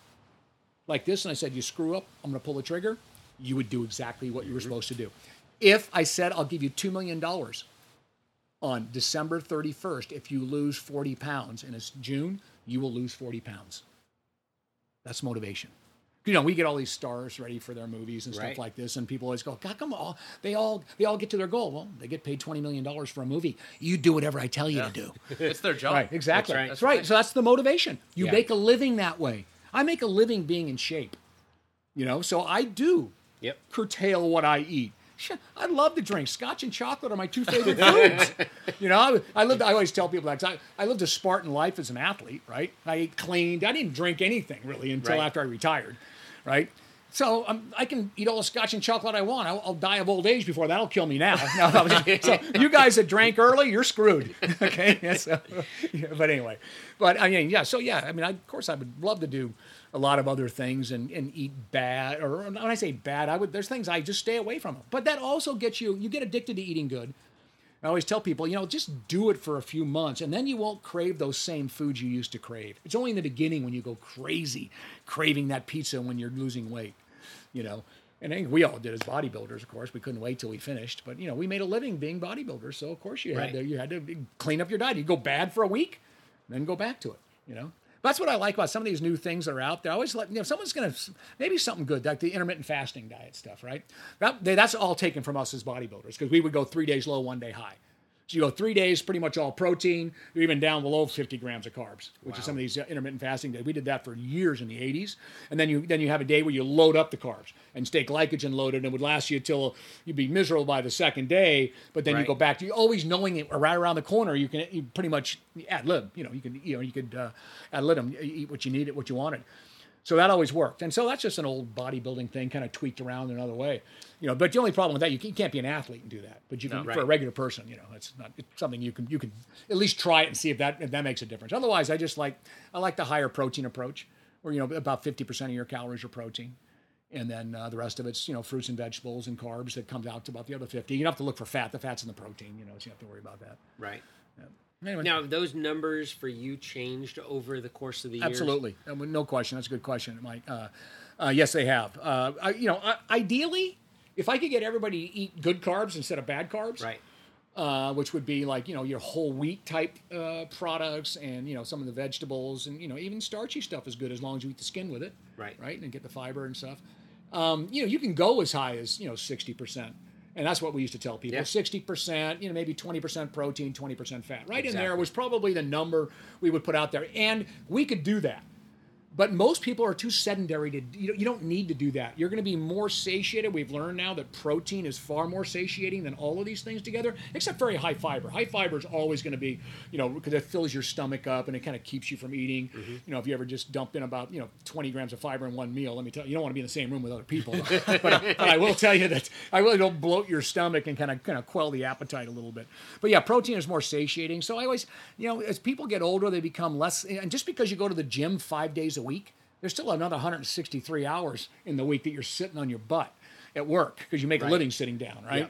like this, and I said, "You screw up, I'm going to pull the trigger," you would do exactly what you were mm-hmm. supposed to do. If I said, "I'll give you two million dollars on December 31st if you lose 40 pounds, and it's June, you will lose 40 pounds." That's motivation you know, we get all these stars ready for their movies and stuff right. like this, and people always go, "God, come on!" They all they all get to their goal. Well, they get paid twenty million dollars for a movie. You do whatever I tell you yeah. to do. [LAUGHS] it's their job. Right? Exactly. That's right. That's right. So that's the motivation. You yeah. make a living that way. I make a living being in shape. You know, so I do yep. curtail what I eat. I love to drink. Scotch and chocolate are my two favorite foods. [LAUGHS] you know, I, I lived. I always tell people that I, I lived a Spartan life as an athlete. Right? I ate clean. I didn't drink anything really until right. after I retired right? So um, I can eat all the scotch and chocolate I want. I'll, I'll, die of old age before that'll kill me now. no, so [LAUGHS] you guys that drank early, you're screwed. [LAUGHS] okay. Yeah, [LAUGHS] so, yeah, but anyway, but I mean, yeah. So yeah, I mean, I, of course, I would love to do a lot of other things and, and eat bad. Or when I say bad, I would. There's things I just stay away from. But that also gets you. You get addicted to eating good. I always tell people, you know, just do it for a few months and then you won't crave those same foods you used to crave. It's only in the beginning when you go crazy craving that pizza when you're losing weight, you know. And I think we all did as bodybuilders, of course. We couldn't wait till we finished, but you know, we made a living being bodybuilders, so of course you had right. to you had to clean up your diet. You go bad for a week, then go back to it, you know. That's what I like about some of these new things that are out there. I always let you know someone's going to maybe something good like the intermittent fasting diet stuff, right? That, that's all taken from us as bodybuilders because we would go three days low, one day high. So you go three days, pretty much all protein. You're even down below 50 grams of carbs, which wow. is some of these uh, intermittent fasting days. We did that for years in the 80s, and then you then you have a day where you load up the carbs and stay glycogen loaded, and it would last you until you'd be miserable by the second day. But then right. you go back to you always knowing it right around the corner. You can you pretty much ad lib. You know, you can you know you could uh, ad lib them, eat what you needed, what you wanted. So that always worked. And so that's just an old bodybuilding thing, kind of tweaked around another way. You know, but the only problem with that, you can't be an athlete and do that. But you can, no, right. for a regular person, you know, it's not it's something you can you can at least try it and see if that if that makes a difference. Otherwise, I just like I like the higher protein approach, where you know about fifty percent of your calories are protein, and then uh, the rest of it's you know fruits and vegetables and carbs that comes out to about the other fifty. You don't have to look for fat. The fat's in the protein, you know, so you don't have to worry about that. Right. Yeah. Anyway. Now, have those numbers for you changed over the course of the years? Absolutely, Uh, no question. That's a good question, Mike. Uh, uh, yes, they have. Uh, I, you know, ideally, if I could get everybody to eat good carbs instead of bad carbs, Right. uh, which would be like you know your whole wheat type uh, products and you know some of the vegetables and you know even starchy stuff is good as long as you eat the skin with it, Right. Right, and get the fiber and stuff. Um, you know, you can go as high as you know sixty percent. And that's what we used to tell people: Yeah. sixty percent, you know, maybe twenty percent protein, twenty percent fat. Right in there was probably the number we would put out there, and we could do that. But most people are too sedentary to. You, you don't need to do that. You're going to be more satiated. We've learned now that protein is far more satiating than all of these things together, except very high fiber. High fiber is always going to be, you know, because it fills your stomach up and it kind of keeps you from eating. Mm-hmm. You know, if you ever just dump in about you know 20 grams of fiber in one meal, let me tell you, you don't want to be in the same room with other people. [LAUGHS] but, but I will tell you that I really don't bloat your stomach and kind of kind of quell the appetite a little bit. But yeah, protein is more satiating. So I always, you know, as people get older, they become less. And just because you go to the gym five days a week, there's still another 163 hours in the week that you're sitting on your butt at work because you make a living sitting down, right? Yeah.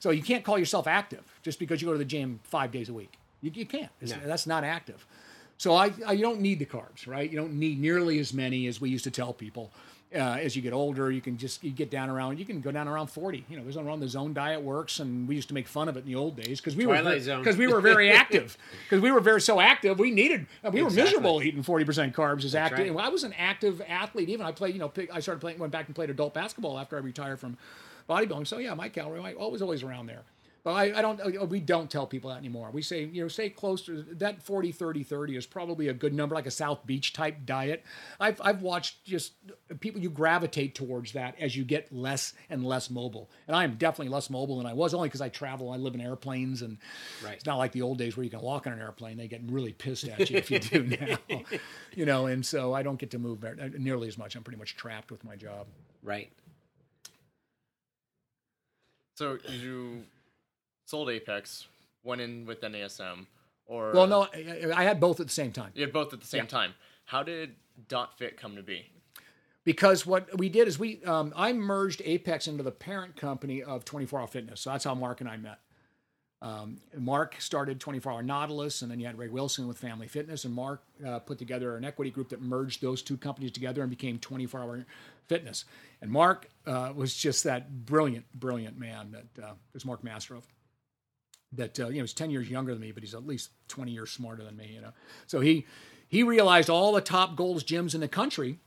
So you can't call yourself active just because you go to the gym five days a week. You, you can't. No. That's not active. So I, I, you don't need the carbs, right? You don't need nearly as many as we used to tell people. Uh, as you get older, you can just you get down around. You can go down around forty. You know, there's wrong. The zone diet works, and we used to make fun of it in the old days because we Twilight were because we were very [LAUGHS] active because we were very so active. We needed we were Exactly. miserable eating forty percent carbs as active. right. I was an active athlete. Even I played. You know, pick- I started playing. Went back and played adult basketball after I retired from bodybuilding. So yeah, my calorie I always always around there. But I, I don't. uh, We don't tell people that anymore. We say you know stay close to that 40, 30, 30 is probably a good number, like a South Beach type diet. I've I've watched just people you gravitate towards that as you get less and less mobile. And I am definitely less mobile than I was, only because I travel. I live in airplanes, and Right. it's not like the old days where you can walk on an airplane. They get really pissed at you if you do [LAUGHS] now. You know, and so I don't get to move nearly as much. I'm pretty much trapped with my job. Right. So you sold Apex, went in with NASM, or Well, no, I, had both at the same time. you had both at the same Yeah. time. How did DotFit come to be? because what we did is we um, I merged Apex into the parent company of 24 Hour Fitness. So that's how Mark and I met. Um, Mark started 24 Hour Nautilus, and then you had Ray Wilson with Family Fitness, and Mark uh, put together an equity group that merged those two companies together and became 24 Hour Fitness. And Mark uh, was just that brilliant, brilliant man that uh, was Mark Mastrov. That uh, you know he's 10 years younger than me, but he's at least 20 years smarter than me. You know, so he he realized all the top Gold's gyms in the country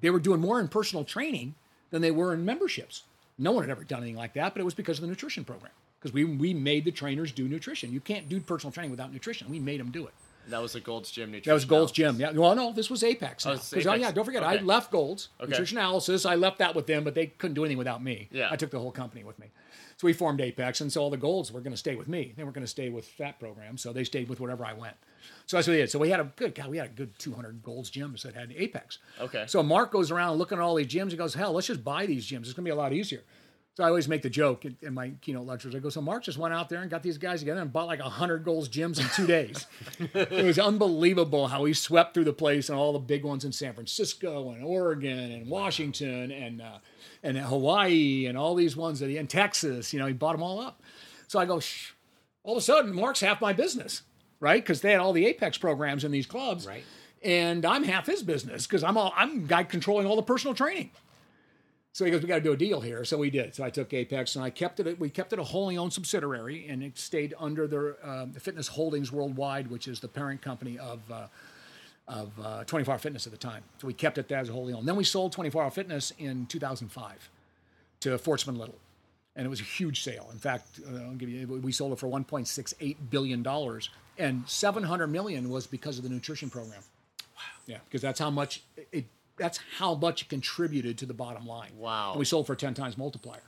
they were doing more in personal training than they were in memberships. No one had ever done anything like that, but it was because of the nutrition program. Because we, we made the trainers do nutrition. You can't do personal training without nutrition. We made them do it. That was a Gold's Gym Nutrition. That was Gold's Gym. Yeah. Well, no, this was Apex. Oh, now. oh, Apex. yeah, don't forget, I left Gold's Okay. nutrition analysis. I left that with them, but they couldn't do anything without me. Yeah. I took the whole company with me. So we formed Apex, and so all the Golds were going to stay with me. They weren't going to stay with that program, so they stayed with wherever I went. So that's what we did. So we had a good God, we had a good 200 Golds gyms that had Apex. Okay. So Mark goes around looking at all these gyms. He goes, "Hell, let's just buy these gyms. It's going to be a lot easier." So I always make the joke in, in my keynote lectures. I go, "So Mark just went out there and got these guys together and bought like 100 Golds gyms in two days." [LAUGHS] it was unbelievable how he swept through the place and all the big ones in San Francisco and Oregon and Washington and uh, and Hawaii and all these ones that he in Texas. You know, he bought them all up. So I go, Shh. all of a sudden, Mark's half my business, right? Because they had all the Apex programs in these clubs, Right. And I'm half his business because I'm all I'm guy controlling all the personal training. So he goes, "We got to do a deal here." So we did. So I took Apex and I kept it. We kept it a wholly owned subsidiary, and it stayed under the, uh, the Fitness Holdings Worldwide, which is the parent company of uh, of uh, 24 Hour Fitness at the time. So we kept it as a wholly owned. Then we sold 24 Hour Fitness in 2005 to Forstmann Little, and it was a huge sale. In fact, uh, I'll give you, we sold it for 1.68 billion dollars, and 700 million was because of the nutrition program. Wow. Yeah, because that's how much it. That's how much it contributed to the bottom line. Wow. And we sold for a 10 times multiplier.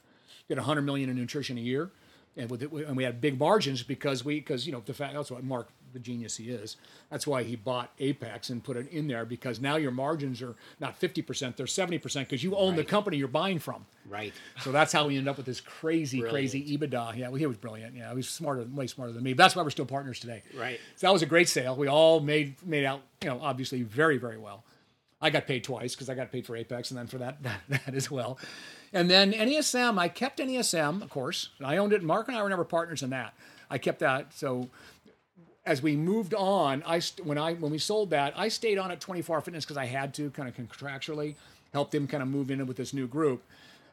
Get 100 million in nutrition a year, and with it, and we had big margins because we because you know the fact that's what Mark the genius he is. That's why he bought Apex and put it in there because now your margins are not 50 percent, they're 70 percent because you own the company you're buying from. Right. So that's how we ended up with this crazy, crazy EBITDA. Yeah, well, he was brilliant. Yeah, he was smarter, way smarter than me. That's why we're still partners today. Right. So that was a great sale. We all made made out, you know, obviously very, very well. I got paid twice because I got paid for Apex and then for that, [LAUGHS] that that as well. And then NASM, I kept NASM, of course. I owned it. Mark and I were never partners in that. I kept that. So as we moved on, I when I when we sold that, I stayed on at 24 Fitness because I had to kind of contractually help them kind of move in with this new group.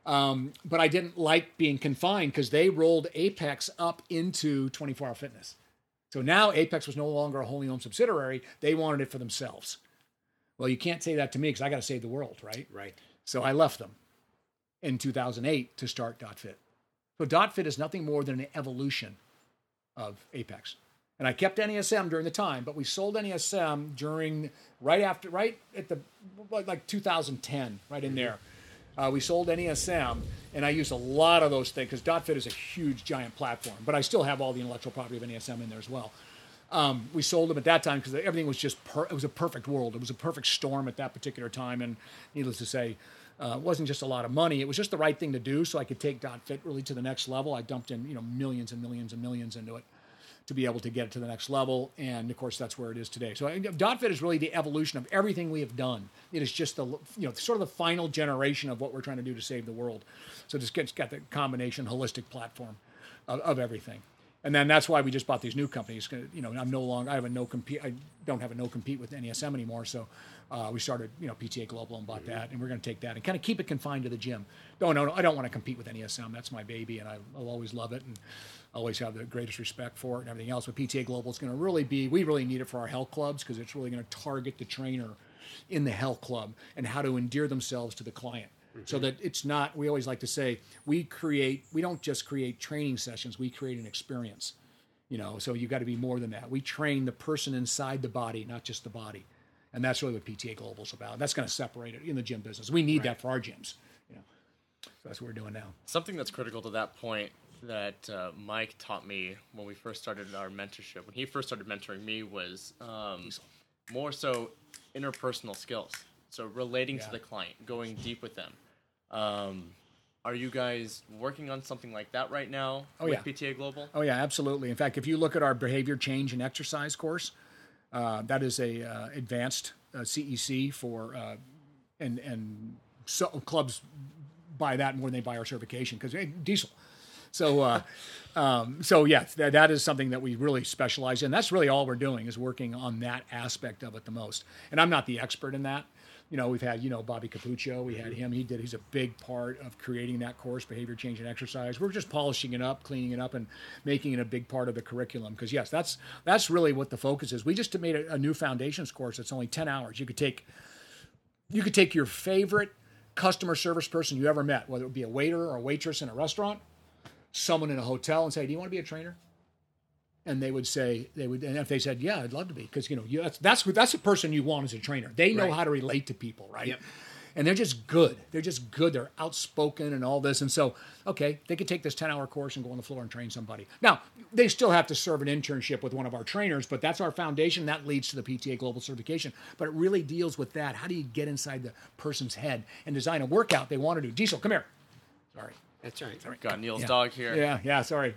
Um, but I didn't like being confined because they rolled Apex up into 24 Hour Fitness. So now Apex was no longer a wholly owned subsidiary. They wanted it for themselves. Well, you can't say that to me because I got to save the world, right? Right. So I left them in 2008 to start DotFit. So DotFit is nothing more than an evolution of Apex. And I kept NASM during the time, but we sold NASM during right after, right at the like 2010, right in there. Uh, we sold NASM, and I used a lot of those things because DotFit is a huge, giant platform. But I still have all the intellectual property of NASM in there as well. Um, we sold them at that time because everything was just per- it was a perfect world. It was a perfect storm at that particular time, and needless to say, uh, it wasn't just a lot of money. It was just the right thing to do, so I could take DotFit really to the next level. I dumped in you know millions and millions and millions into it to be able to get it to the next level. And of course, that's where it is today. So DotFit is really the evolution of everything we have done. It is just the you know sort of the final generation of what we're trying to do to save the world. So it's got the combination holistic platform of, of everything. And then that's why we just bought these new companies. You know, I'm no longer I have a no compete. I don't have a no compete with NASM anymore. So uh, we started, you know, PTA Global and bought mm-hmm. that, and we're going to take that and kind of keep it confined to the gym. No, no, no, I don't want to compete with NASM. That's my baby, and I, will always love it. And always have the greatest respect for it and everything else. But PTA Global is going to really be, we really need it for our health clubs because it's really going to target the trainer in the health club and how to endear themselves to the client. Mm-hmm. So that it's not, we always like to say, we create, we don't just create training sessions, we create an experience. You know, so you got to be more than that. We train the person inside the body, not just the body. And that's really what PTA Global is about. That's going to separate it in the gym business. We need right. that for our gyms. You know, so that's what we're doing now. Something that's critical to that point that uh, Mike taught me when we first started our mentorship, when he first started mentoring me, was um, more so interpersonal skills. So relating yeah. to the client, going deep with them. Um, are you guys working on something like that right now oh, with yeah. PTA Global? Oh yeah, absolutely. In fact, if you look at our behavior change and exercise course, uh, that is a uh, advanced uh, CEC for uh, and and so clubs buy that more than they buy our certification because hey, diesel so, uh, [LAUGHS] um, so yeah, that, that is something that we really specialize in. That's really all we're doing is working on that aspect of it the most. And I'm not the expert in that. You know, we've had you know Bobby Cappuccio. We had him. He did. He's a big part of creating that course, behavior change and exercise. We're just polishing it up, cleaning it up, and making it a big part of the curriculum. Because yes, that's that's really what the focus is. We just made a, a new foundations course. It's only ten hours. You could take you could take your favorite customer service person you ever met, whether it be a waiter or a waitress in a restaurant, someone in a hotel and say, "Do you want to be a trainer?" And they would say they would, and if they said, "Yeah, I'd love to be," because you know you, that's that's that's the person you want as a trainer. They know right. how to relate to people, right? Yep. And they're just good. They're just good. They're outspoken and all this. And so, okay, they could take this 10 hour course and go on the floor and train somebody. Now, they still have to serve an internship with one of our trainers, but that's our foundation. That leads to the PTA Global Certification. But it really deals with that. How do you get inside the person's head and design a workout they want to do? Diesel, come here. Sorry. That's right. Sorry. Got Neal's yeah. dog here. Yeah, yeah. Sorry,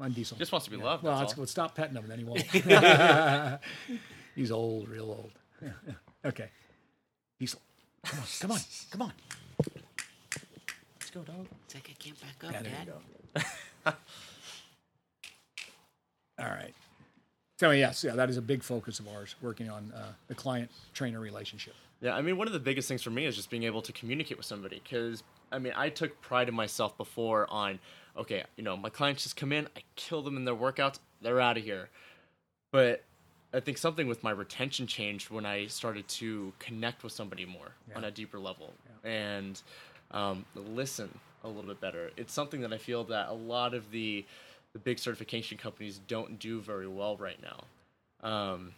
on Diesel. Just wants to be yeah. loved. Well, let's, let's stop petting him, and then he won't. He's old, real old. Yeah, [LAUGHS] yeah. Okay, Diesel. Come on, come on, come on. Let's go, dog. It's like I can't back up, yeah, Dad. [LAUGHS] All right. So yes, yeah, that is a big focus of ours, working on uh, the client-trainer relationship. Yeah, I mean, one of the biggest things for me is just being able to communicate with somebody because I mean, I took pride in myself before on, okay, you know, my clients just come in, I kill them in their workouts, they're out of here. But I think something with my retention changed when I started to connect with somebody more yeah. on a deeper level yeah. and um, listen a little bit better. It's something that I feel that a lot of the the big certification companies don't do very well right now. Um,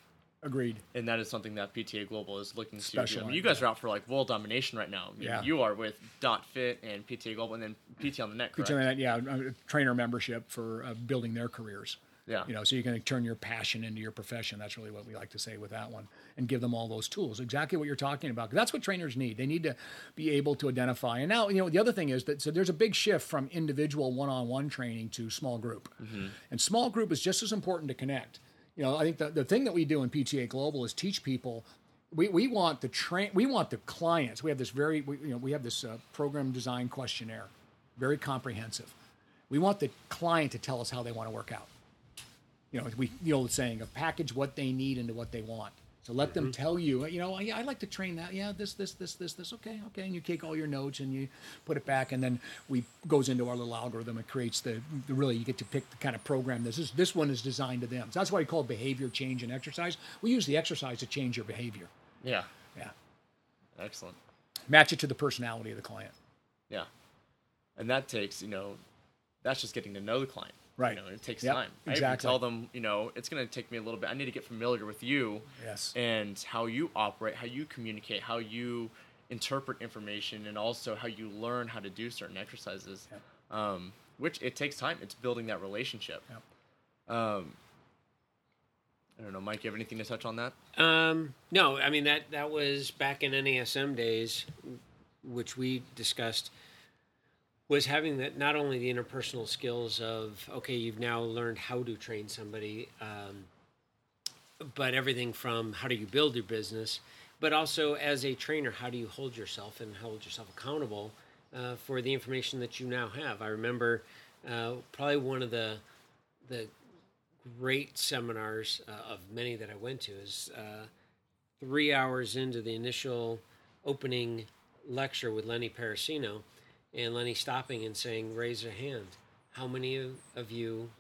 Agreed. And that is something that PTA Global is looking Special to do. I mean, you guys are out for like world domination right now. Mean, yeah. You are with DotFit and PTA Global, and then PT on the Net. Correct? PT on the Net, yeah, trainer membership for uh, building their careers. Yeah. You know, so you can turn your passion into your profession. That's really what we like to say with that one, and give them all those tools. Exactly what you're talking about. That's what trainers need. They need to be able to identify. And now, you know, the other thing is that so there's a big shift from individual one-on-one training to small group, mm-hmm. and small group is just as important to connect you know, I think the, the thing that we do in PTA Global is teach people. We, we want the train. We want the clients. We have this very we, you know we have this uh, program design questionnaire, very comprehensive. We want the client to tell us how they want to work out. You know, we the old saying, a package what they need into what they want. So let them mm-hmm. tell you, you know, yeah, I'd like to train that. Yeah, this, this, this, this, this. Okay, okay. And you take all your notes and you put it back, and then we goes into our little algorithm. It creates the, the really you get to pick the kind of program. This is this one is designed to them. So that's why we call it behavior change and exercise. We use the exercise to change your behavior. Yeah. Yeah, Excellent. match it to the personality of the client. Yeah. And that takes, you know, that's just getting to know the client. Right. You know, it takes Yep, time. I even exactly. tell them, you know, it's going to take me a little bit. I need to get familiar with you Yes. and how you operate, how you communicate, how you interpret information, and also how you learn how to do certain exercises. Um, which it takes time. It's building that relationship. Yep. Um, I don't know, Mike. You have anything to touch on that? Um, no, I mean that that was back in NASM days, which we discussed. Was having that not only the interpersonal skills of okay, you've now learned how to train somebody, um, but everything from how do you build your business, but also as a trainer, how do you hold yourself and hold yourself accountable uh, for the information that you now have. I remember uh, probably one of the the great seminars uh, of many that I went to is uh, three hours into the initial opening lecture with Lenny Parracino, and Lenny stopping and saying, "Raise a hand. How many of, you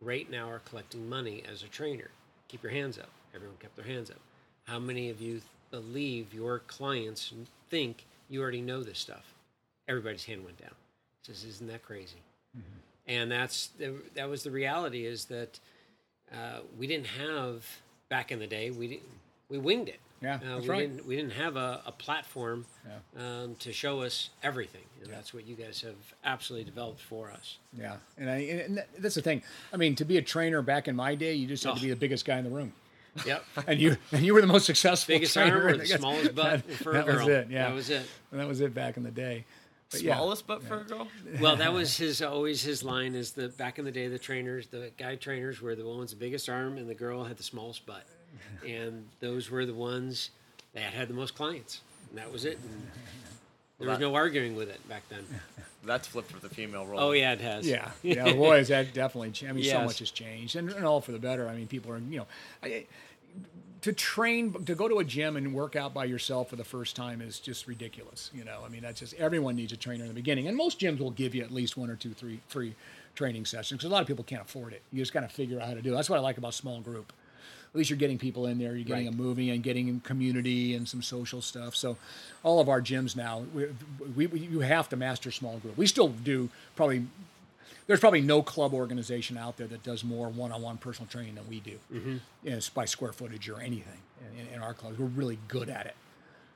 right now are collecting money as a trainer? Keep your hands up." Everyone kept their hands up. How many of you believe your clients think you already know this stuff? Everybody's hand went down. He says, "Isn't that crazy?" and that's the, that was the reality is that uh, we didn't have back in the day we didn't we winged it Yeah, uh, that's we right. didn't we didn't have a, a platform um, to show us everything and that's what you guys have absolutely developed for us Yeah, and I and that's the thing. I mean, to be a trainer back in my day, you just had to be the biggest guy in the room, [LAUGHS] yep [LAUGHS] and you and you were the most successful. biggest trainer. arm or [LAUGHS] the smallest butt That- for a that girl was it. Yeah, that was it And that was it back in the day. But yeah. Smallest butt for a girl? well that was his always his line is the back in the day the trainers the guy trainers were the ones with the biggest arm and the girl had the smallest butt and those were the ones that had the most clients and that was it and there was no arguing with it back then That's flipped for the female role. oh yeah it has Yeah, [LAUGHS] yeah, boys, that definitely. Changed. I mean, so much has changed, and, and all for the better. I mean, people are, you know, I, to train to go to a gym and work out by yourself for the first time is just ridiculous. You know, I mean, that's just everyone needs a trainer in the beginning, and most gyms will give you at least one or two, three free training sessions because a lot of people can't afford it. You just got to figure out how to do. it. That's what I like about small group. At least you're getting people in there, you're getting Right. them moving and getting community and some social stuff. So, all of our gyms now, we, we, we you have to master small group. We still do probably there's probably no club organization out there that does more one-on-one personal training than we do. Mm-hmm. It's by square footage or anything. In, in our clubs, we're really good at it.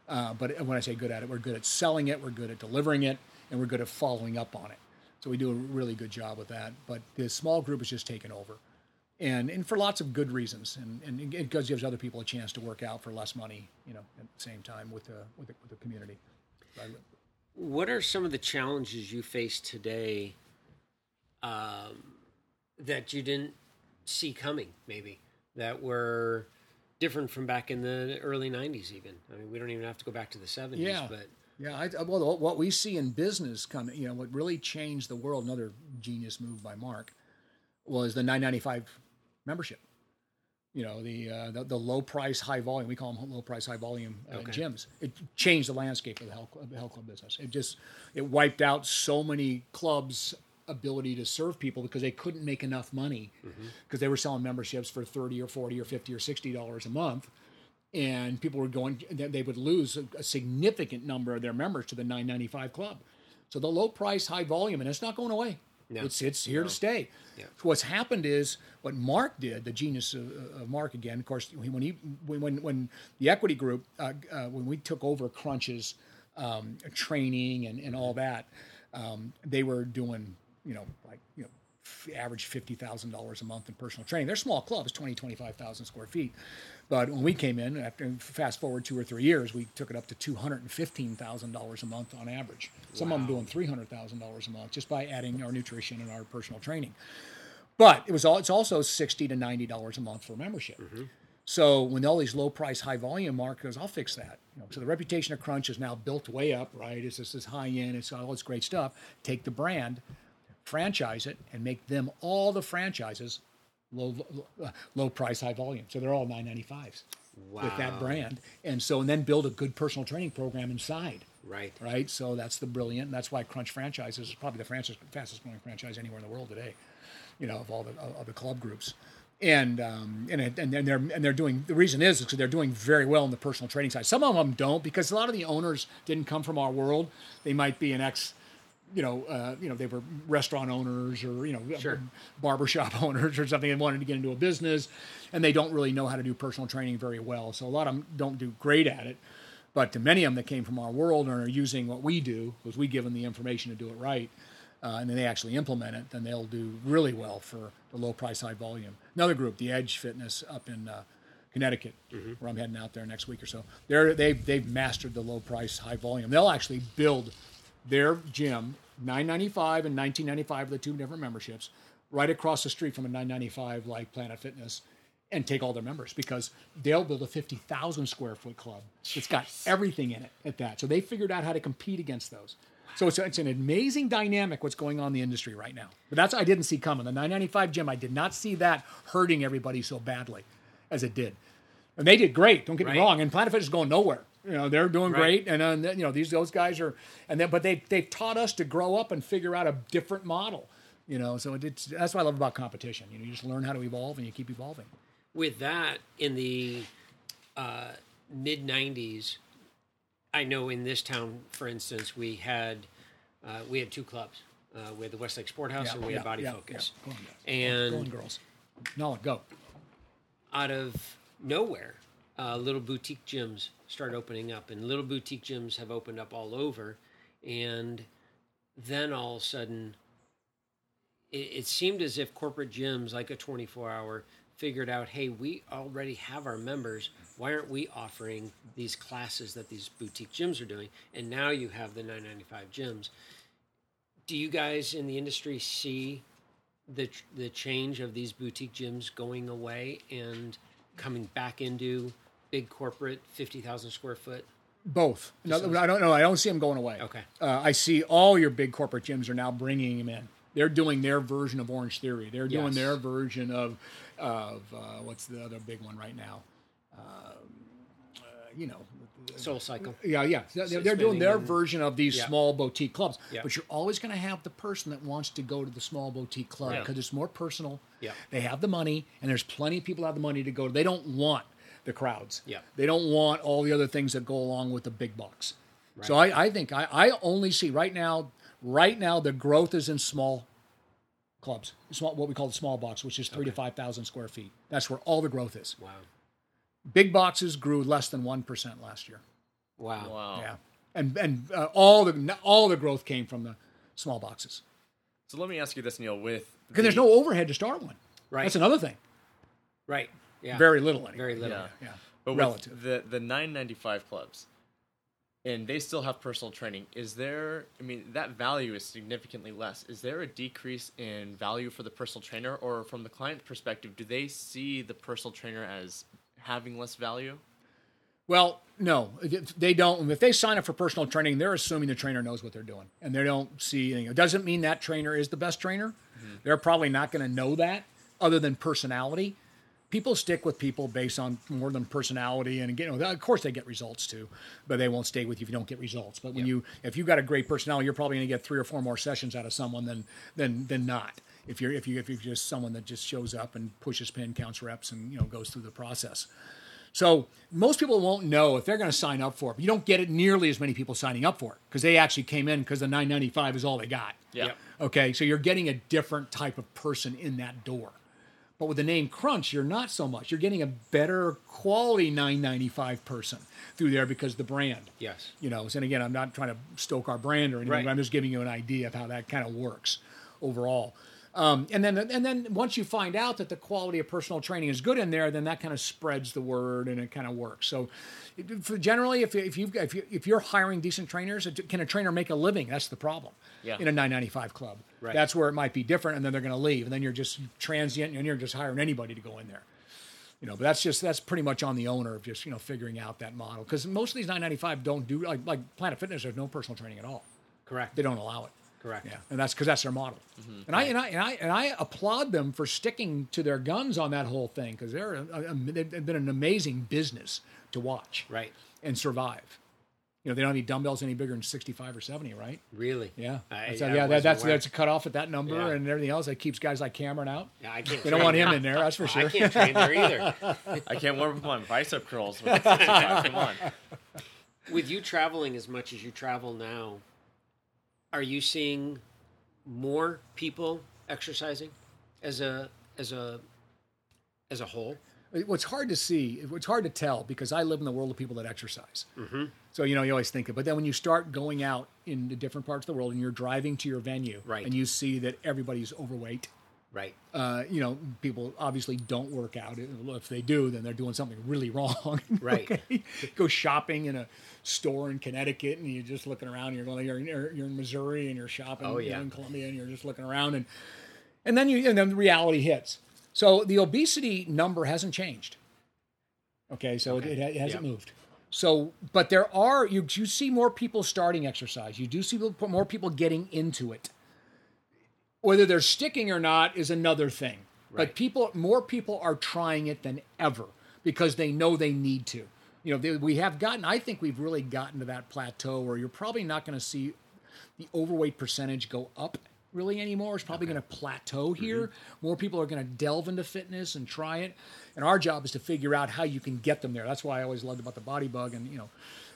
Uh, but when I say good at it, we're good at selling it, we're good at delivering it, and we're good at following up on it. So we do a really good job with that. But the small group is just taken over, and and for lots of good reasons, and and it gives other people a chance to work out for less money, you know, at the same time with the with the, with the community. What are some of the challenges you face today um, that you didn't see coming maybe that were different from back in the early 90s even i mean we don't even have to go back to the 70s Yeah. but Yeah, I, well, what we see in business coming, you know, what really changed the world, another genius move by Mark, was the 995 membership. You know, the uh, the, the low price, high volume. We call them low price, high volume uh, Okay. gyms. It changed the landscape of the health, of the health club business. It just it wiped out so many clubs' ability to serve people because they couldn't make enough money because they were selling memberships for 30 or 40 or 50 or 60 dollars a month and people were going they would lose a, a significant number of their members to the 995 club so the low price high volume and it's not going away No. it's it's here to stay Yeah. so what's happened is what mark did the genius of, of mark again of course when he when when, when the equity group uh, uh, when we took over Crunch's um, training and, and all that um, they were doing you know like you know average $50,000 a month in personal training. They're small clubs, 20, 25,000 square feet. But when we came in, after fast forward two or three years, we took it up to $215,000 a month on average. Some of them doing $300,000 a month just by adding our nutrition and our personal training. But it was all, it's also 60 to $90 a month for membership. Mm-hmm. So when all these low price, high volume markers, I'll fix that. You know, so the reputation of Crunch is now built way up, right? It's just this high end, it's all this great stuff. Take the brand, franchise it, and make them all the franchises low low, low price, high volume. So they're all 995s with that brand. And so and then build a good personal training program inside. Right. Right. So that's the brilliant. That's why Crunch franchises is probably the fastest fastest growing franchise anywhere in the world today. You know, of all the of the club groups. And um, and it- and and they're and they're doing the reason is because they're doing very well in the personal training side. Some of them don't because a lot of the owners didn't come from our world. They might be an ex you know, uh, you know, they were restaurant owners or you know, Sure. barbershop [LAUGHS] owners or something and wanted to get into a business, and they don't really know how to do personal training very well. So a lot of them don't do great at it. But to many of them that came from our world and are using what we do, because we give them the information to do it right, uh, and then they actually implement it, then they'll do really well for the low price, high volume. Another group, the Edge Fitness up in uh, Connecticut, where I'm heading out there next week or so. They're they've they've mastered the low price, high volume. They'll actually build their gym, 995 and 1995 are the two different memberships, right across the street from a 995 like Planet Fitness, and take all their members because they'll build a 50,000 square foot club. It's got everything in it at that. So they figured out how to compete against those. So it's, it's an amazing dynamic what's going on in the industry right now. But that's I didn't see coming. The 995 gym, I did not see that hurting everybody so badly as it did. And they did great. Don't get Right. me wrong. And Planet Fitness is going nowhere. You know, they're doing Right. great. And uh, you know, these those guys are. And then, but they they've taught us to grow up and figure out a different model. You know, so it's that's what I love about competition. You know, you just learn how to evolve and you keep evolving. With that, in the uh, mid '90s, I know in this town, for instance, we had uh, we had two clubs. Uh, we had the Westlake Sport House and we had Body Focus. Go on. And Go on, girls. No, go. out of nowhere, uh, little boutique gyms start opening up, and little boutique gyms have opened up all over. And then all of a sudden, it, it seemed as if corporate gyms, like a 24 hour, figured out hey, we already have our members. Why aren't we offering these classes that these boutique gyms are doing? And now you have the 995 gyms. Do you guys in the industry see the the change of these boutique gyms going away and coming back into big corporate 50,000 square foot? Both. No, I don't know. I don't see them going away. Okay. Uh, I see all your big corporate gyms are now bringing them in. They're doing their version of Orange Theory. They're doing Yes. their version of of uh, what's the other big one right now? Um, uh, you know, Soul Cycle. yeah, yeah. They're, they're doing their version of these Yeah. small boutique clubs. Yeah. But you're always going to have the person that wants to go to the small boutique club because it's more personal. Yeah. They have the money, and there's plenty of people that have the money to go. They don't want the crowds. Yeah. They don't want all the other things that go along with the big bucks. So I, I think I, I only see right now, right now the growth is in small clubs, small what we call the small box, which is three to five thousand square feet. That's where all the growth is. Wow. Big boxes grew less than one percent last year. Wow. Wow. Yeah, and and uh, all the all the growth came from the small boxes So let me ask you this, Neal. With because there's no overhead to start one. Right. That's another thing. Right. Yeah. Very little anyway. Very little. Yeah. Yeah. But with relative. the the 995 clubs, and they still have personal training. Is there? I mean, that value is significantly less. Is there a decrease in value for the personal trainer, or from the client perspective, do they see the personal trainer as having less value? Well, no, if they don't. If they sign up for personal training, they're assuming the trainer knows what they're doing, and they don't see anything. It doesn't mean that trainer is the best trainer. Mm-hmm. They're probably not going to know that, other than personality. People stick with people based on more than personality, and you know, of course, they get results too, but they won't stay with you if you don't get results. But when you, if you got a great personality, you're probably going to get three or four more sessions out of someone than than than not. If you're if you if you're just someone that just shows up and pushes pin, counts reps, and you know goes through the process. So most people won't know if they're going to sign up for it. But you don't get it nearly as many people signing up for it because they actually came in because the 995 is all they got. Yeah. Yep. Okay, so you're getting a different type of person in that door. But with the name Crunch, you're not so much. You're getting a better quality 995 person through there because of the brand. Yes. You know, and again, I'm not trying to stoke our brand or anything. Right. But I'm just giving you an idea of how that kind of works overall. Um, and then, and then once you find out that the quality of personal training is good in there, then that kind of spreads the word and it kind of works. So, for generally, if if you if you if you're hiring decent trainers, can a trainer make a living? That's the problem. Yeah. In a 995 club, Right. that's where it might be different, and then they're going to leave, and then you're just transient, and you're just hiring anybody to go in there. You know, but that's just that's pretty much on the owner of just you know figuring out that model because most of these 995 don't do like like Planet Fitness. There's no personal training at all. Correct. They don't allow it. Correct. Yeah, and that's because that's their model. Mm-hmm. And I and I and I and I applaud them for sticking to their guns on that whole thing because they're a, a, they've been an amazing business to watch Right. and survive. You know, they don't have any dumbbells any bigger than sixty-five or seventy, right? Really? Yeah, I- so, I yeah, that, that's aware. that's a cut off at that number Yeah. and everything else. That keeps guys like Cameron out. Yeah, I can't. They don't want him in there, that's for [LAUGHS] sure. I can't train there either. [LAUGHS] I can't warm up my bicep curls with [LAUGHS] Come on. With you traveling as much as you travel now, are you seeing more people exercising as a as a as a whole? What's hard to see, what's hard to tell, because I live in the world of people that exercise. Mm-hmm. So you know, you always think it, but then when you start going out into different parts of the world and you're driving to your venue, Right. and you see that everybody's overweight. Right. Uh, you know, people obviously don't work out. If they do, then they're doing something really [LAUGHS] wrong. Right. [LAUGHS] Okay? Go shopping in a store in Connecticut, and you're just looking around. And you're going, you're, you're, you're in Missouri, and you're shopping. Oh, yeah. in Columbia, and you're just looking around, and and then you and then the reality hits. So the obesity number hasn't changed. Okay, so Okay. It, it hasn't Yeah. moved. So, but there are you you see more people starting exercise. You do see more people getting into it. Whether they're sticking or not is another thing. But people, more people are trying it than ever because they know they need to. You know, they, we have gotten. I think we've really gotten to that plateau where you're probably not going to see the overweight percentage go up really anymore. It's probably going to plateau mm-hmm. here. More people are going to delve into fitness and try it. And our job is to figure out how you can get them there. That's why I always loved about the BodyBugg and you know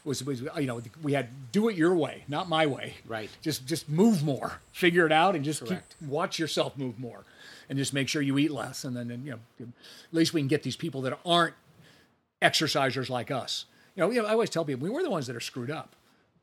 was, was you know we had do it your way, not my way. Right. Just just move more. Figure it out and just keep watch yourself move more. And just make sure you eat less and then then, you know at least we can get these people that aren't exercisers like us. You know, you know, I always tell people we were the ones that are screwed up.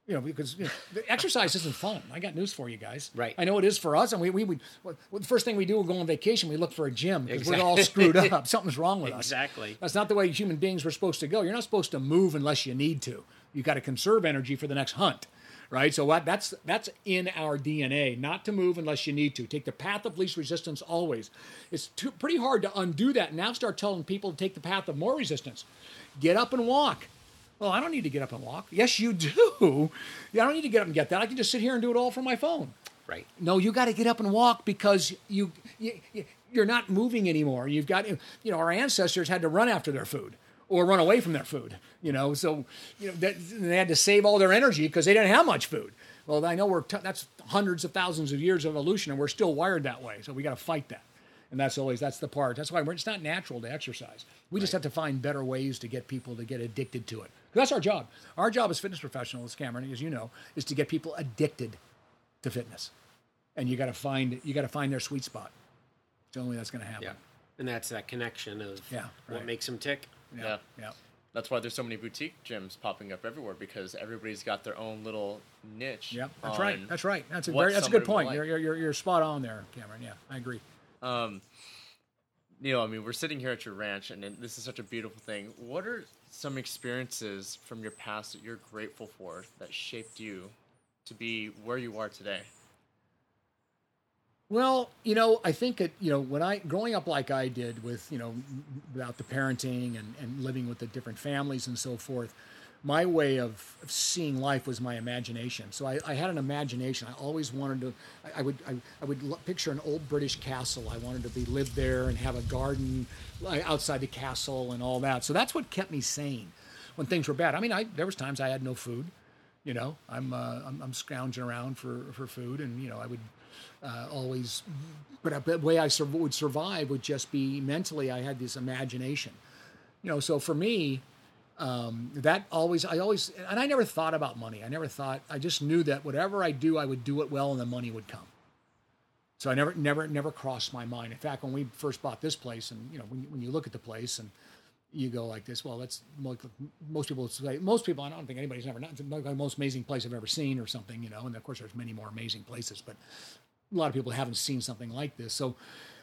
You know, because you know, the exercise isn't fun. I got news for you guys. Right. I know it is for us, and we we would. Well, the first thing we do, we go on vacation. We look for a gym because we're all screwed [LAUGHS] up. Something's wrong with us. Exactly. That's not the way human beings were supposed to go. You're not supposed to move unless you need to. You got to conserve energy for the next hunt, right? So what? That's that's in our DNA. Not to move unless you need to. Take the path of least resistance always. It's too, pretty hard to undo that. Now start telling people to take the path of more resistance. Get up and walk. Well, I don't need to get up and walk. Yes, you do. Yeah, I don't need to get up and get that. I can just sit here and do it all from my phone. Right. No, you got to get up and walk because you, you you're not moving anymore. You've got you know our ancestors had to run after their food or run away from their food. You know, so you know that, they had to save all their energy because they didn't have much food. Well, I know we're t- that's hundreds of thousands of years of evolution, and we're still wired that way. So we got to fight that. And that's always that's the part. That's why we're, it's not natural to exercise. We just have to find better ways to get people to get addicted to it. That's our job. Our job as fitness professionals, Cameron, as you know, is to get people addicted to fitness. And you got to find you got to find their sweet spot. It's the only way that's going to happen. Yeah. And that's that connection of Yeah, what makes them tick. Yeah. Yeah. That's why there's so many boutique gyms popping up everywhere because everybody's got their own little niche. Yeah, that's right. That's right. That's a very, that's a good point. You're, like. you're, you're, you're spot on there, Cameron. Yeah, I agree. Um, Neal, I mean, we're sitting here at your ranch, and this is such a beautiful thing. What are some experiences from your past that you're grateful for that shaped you to be where you are today? Well, you know, I think that, you know, when I, growing up like I did with, you know, without the parenting and, and living with the different families and so forth, my way of, seeing life was my imagination. So I, I had an imagination. I always wanted to, I, I would, I, I would picture an old British castle. I wanted to be, live there and have a garden outside the castle and all that. So that's what kept me sane when things were bad. I mean, I, there was times I had no food, you know, I'm, uh, I'm, I'm scrounging around for, for food and, you know, I would, uh, always, but the way I sur- would survive would just be mentally. I had this imagination, you know. So for me, um, that always, I always, and I never thought about money. I never thought. I just knew that whatever I do, I would do it well, and the money would come. So I never, never, never crossed my mind. In fact, when we first bought this place, and you know, when you, when you look at the place and you go like this, well, that's most, most people say, most people, I don't think anybody's ever, not the most amazing place I've ever seen or something, you know, and of course there's many more amazing places, but a lot of people haven't seen something like this. So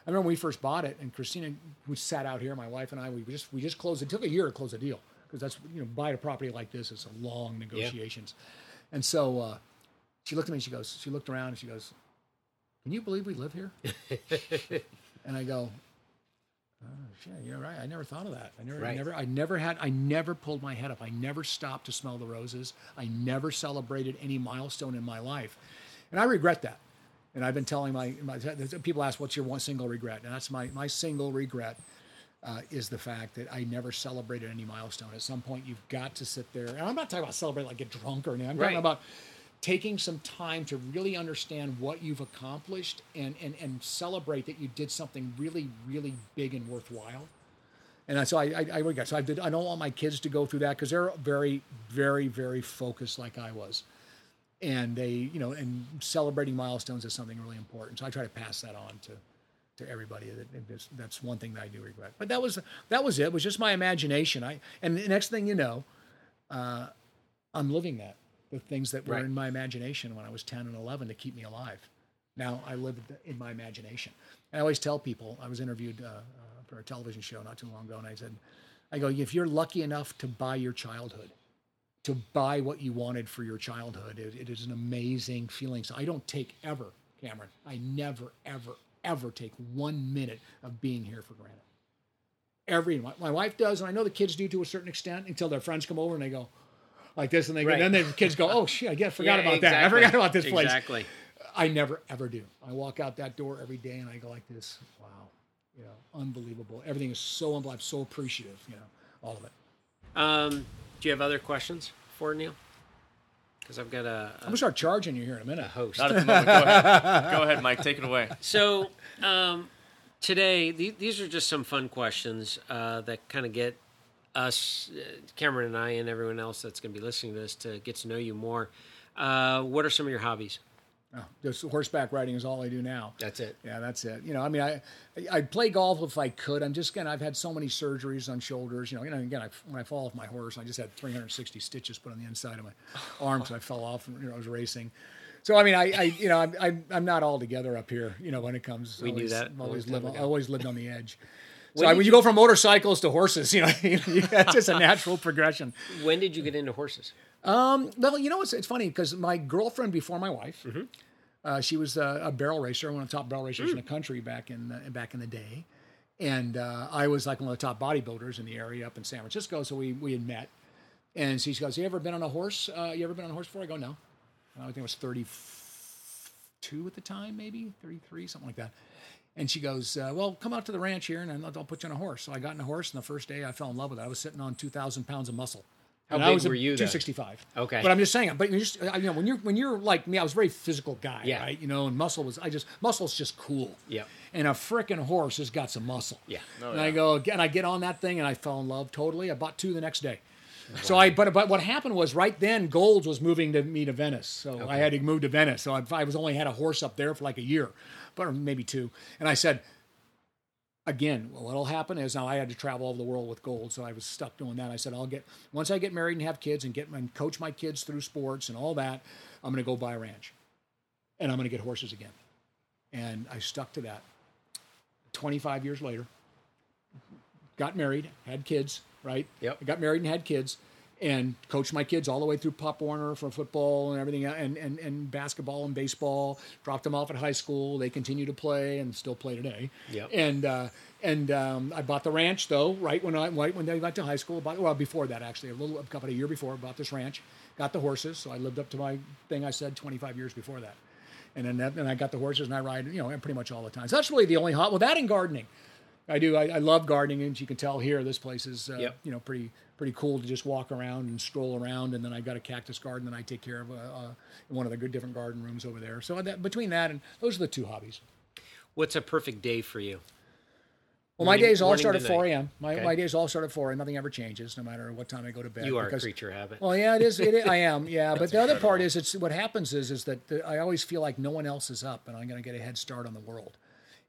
I remember when we first bought it, and Christina, we sat out here, my wife and I, we just we just closed. It took a year to close a deal because that's you know buying a property like this is a long negotiations. And so uh, she looked at me, and she goes, she looked around, and she goes, "Can you believe we live here?" [LAUGHS] and I go. Oh, shit, you're right. I never thought of that. I never, I never, I never had, I never pulled my head up. I never stopped to smell the roses. I never celebrated any milestone in my life, and I regret that. And I've been telling my, my people ask, "What's your one single regret?" And that's my my single regret uh, is the fact that I never celebrated any milestone. At some point, you've got to sit there, and I'm not talking about celebrate like get drunk or anything. I'm talking about taking some time to really understand what you've accomplished and and and celebrate that you did something really really big and worthwhile. And so I I, I regret. So I did. I don't want my kids to go through that because they're very very very focused like I was and they you know and celebrating milestones is something really important. So i try to pass that on to to everybody that that is- one thing that i do regret. But that was that was it. It was just my imagination. I and the next thing you know uh, i'm living that the things that were Right. in my imagination when i was 10 and 11 to keep me alive. Now i live in my imagination. I always tell people i was interviewed uh, uh, for a television show not too long ago and i said i go if you're lucky enough to buy your childhood to buy what you wanted for your childhood. It, it is an amazing feeling. So I don't take ever, Cameron, I never, ever, ever take one minute of being here for granted. Every my, my wife does, and I know the kids do to a certain extent until their friends come over and they go like this, and they Right. then the kids go, "Oh shit, I guess [LAUGHS] forgot Yeah, about that. I forgot about this place." Exactly. I never ever do. I walk out that door every day and I go like this. Wow, you know, unbelievable. Everything is so unbelievable. I'm so appreciative. You know, all of it. Um, do you have other questions for Neal? Because I've got a, I'm gonna start charging you here in a minute. a host. Not at the moment. Go ahead. Go ahead, Mike. Take it away. So um, today, th- these are just some fun questions uh, that kind of get us, uh, Cameron and I, and everyone else that's going to be listening to this to get to know you more. Uh, what are some of your hobbies? Oh, just horseback riding is all I do now. That's it. Yeah, that's it. You know, I mean, I I'd play golf if I could. I'm just gonna. I've had so many surgeries on shoulders. You know, you know again, I, when I fall off my horse, I just had 360 stitches put on the inside of my [LAUGHS] arm because I fell off. and You know, I was racing. So I mean, I, I you know, I'm, I'm I'm not all together up here. You know, when it comes, We knew always, that a long Always live. ago. Always lived on the edge. [LAUGHS] So When I, when you you- go from motorcycles to horses, you know, [LAUGHS] it's just a natural progression. When did you get into horses? Um, well, you know, it's, it's funny because my girlfriend before my wife, Mm-hmm. Uh, she was a, a barrel racer, one of the top barrel racers in the country back in the, back in the day, and uh, I was like one of the top bodybuilders in the area up in San Francisco. So we we had met, and she goes, "You ever been on a horse? Uh, you ever been on a horse before?" I go, "No." I think I was thirty two at the time, maybe thirty three, something like that. And she goes, uh, "Well, come out to the ranch here, and I'll, I'll put you on a horse." So I got on a horse, and the first day I fell in love with it. I was sitting on two thousand pounds of muscle. How And I big was were you 265. Okay. But I'm just saying, but you just, you know, when you're when you're like me, I was a very physical guy, Yeah. right? You know, and muscle was, I just muscle's just cool. Yeah. And a freaking horse has got some muscle. Yeah. Oh, and I go, and I get on that thing, and I fell in love totally. I bought two the next day. So I, but but what happened was right then Gold's was moving to me to Venice, so I had to move to Venice. So I, I was only had a horse up there for like a year, but maybe two. And I said, again, what'll happen is now I had to travel all over the world with Gold, so I was stuck doing that. I said, I'll get once I get married and have kids and get and coach my kids through sports and all that, I'm going to go buy a ranch, and I'm going to get horses again. And I stuck to that. 25 years later, got married, had kids, right? Yep. I got married and had kids, and coached my kids all the way through Pop Warner for football and everything, and, and, and basketball and baseball. Dropped them off at high school. They continue to play and still play today. Yep. And uh, and um, I bought the ranch though, right when I right when they went to high school. About, well, before that actually, a little a couple of year before, I bought this ranch. Got the horses, so I lived up to my thing I said 25 years before that. And then that, and I got the horses and I ride, you know, pretty much all the time. So that's really the only hot. Well, that and gardening. I do. I, I love gardening, and you can tell here this place is, uh, Yep. you know, pretty pretty cool to just walk around and stroll around. And then I got a cactus garden that I take care of uh, uh, in one of the good different garden rooms over there. So that, between that and those are the two hobbies. What's a perfect day for you? Well, my Morning- days all start at 4 a.m. My, Okay. my days all start at 4 and nothing ever changes, no matter what time I go to bed. You are because- a creature habit. Well, yeah, it is. It is I am. Yeah, [LAUGHS] but the other part is, it's what happens is, is that the, I always feel like no one else is up, and I'm going to get a head start on the world.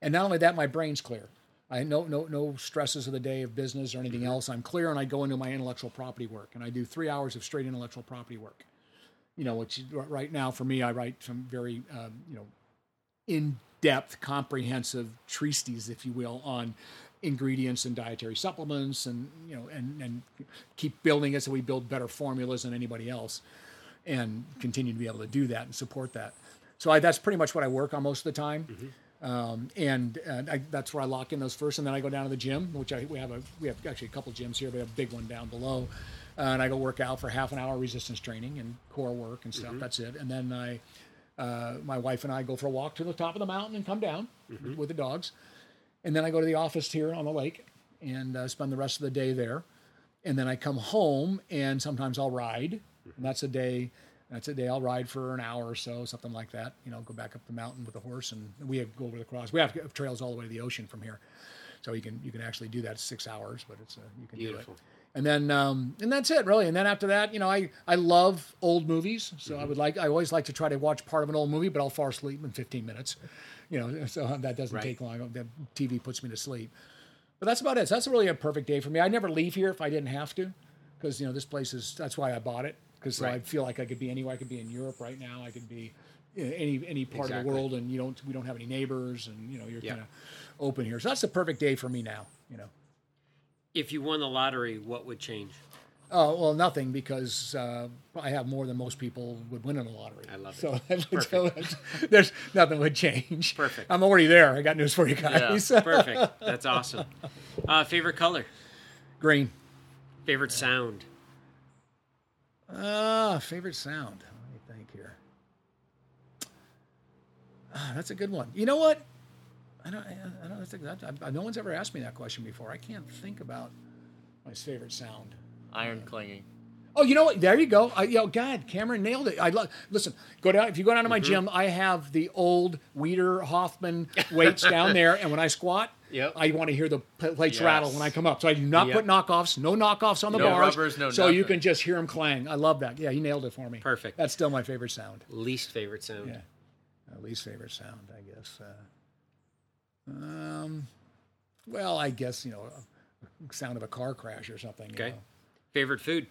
And not only that, my brain's clear. I no no no stresses of the day of business or anything else. I'm clear, and I go into my intellectual property work, and I do three hours of straight intellectual property work. You know, which right now for me, I write some very um, you know in-depth, comprehensive treatises, if you will, on ingredients and dietary supplements, and you know, and and keep building it so we build better formulas than anybody else, and continue to be able to do that and support that. So I, that's pretty much what I work on most of the time. Um, and uh, I, that's where I lock in those first, and then I go down to the gym, which I we have a we have actually a couple gyms here, but a big one down below, uh, and I go work out for half an hour resistance training and core work and stuff. That's it, and then I uh, my wife and I go for a walk to the top of the mountain and come down Mm-hmm. with the dogs, and then I go to the office here on the lake and uh, spend the rest of the day there, and then I come home and sometimes I'll ride, and that's a day. That's a day I'll ride for an hour or so, something like that. You know, go back up the mountain with the horse, and we have go over the cross. We have trails all the way to the ocean from here, so you can you can actually do that. It's six hours, but it's uh, you can Beautiful. do it. And then um, and that's it really. And then after that, you know, I I love old movies, so I would like I always like to try to watch part of an old movie, but I'll fall asleep in 15 minutes. You know, so [LAUGHS] that doesn't Right. take long. The TV puts me to sleep. But that's about it. So that's really a perfect day for me. I never leave here if I didn't have to, because you know this place is. That's why I bought it because I feel like I could be anywhere. I could be in Europe right now. I could be any any part of the world, and you don't. We don't have any neighbors, and you know you're Yeah. kind of open here. So that's the perfect day for me now. You know. If you won the lottery, what would change? Oh well, nothing because uh, I have more than most people would win in the lottery. I love it. So, [LAUGHS] so [LAUGHS] there's nothing would change. Perfect. I'm already there. I got news for you guys. Yeah, Perfect. That's awesome. Uh, favorite color? Green. Favorite sound? Ah, favorite sound. Let me think here. Ah, that's a good one. You know what? I don't. I, I don't think that. I, no one's ever asked me that question before. I can't think about my favorite sound. Iron clanging. Oh, you know what? There you go. I, yo, God, Cameron nailed it. I love. Listen, go down. If you go down to my gym, I have the old Weider Hoffman weights down there, and when I squat, Yep. I want to hear the plates Yes. rattle when I come up. So I do not Yep. put knockoffs. No knockoffs on the No bars. rubbers, no So you can just hear them clang. I love that. Yeah, he nailed it for me. Perfect. That's still my favorite sound. Least favorite sound? Yeah, Uh, least favorite sound, I guess. Uh, um, well, I guess you know, sound of a car crash or something. you Okay. know. Favorite food?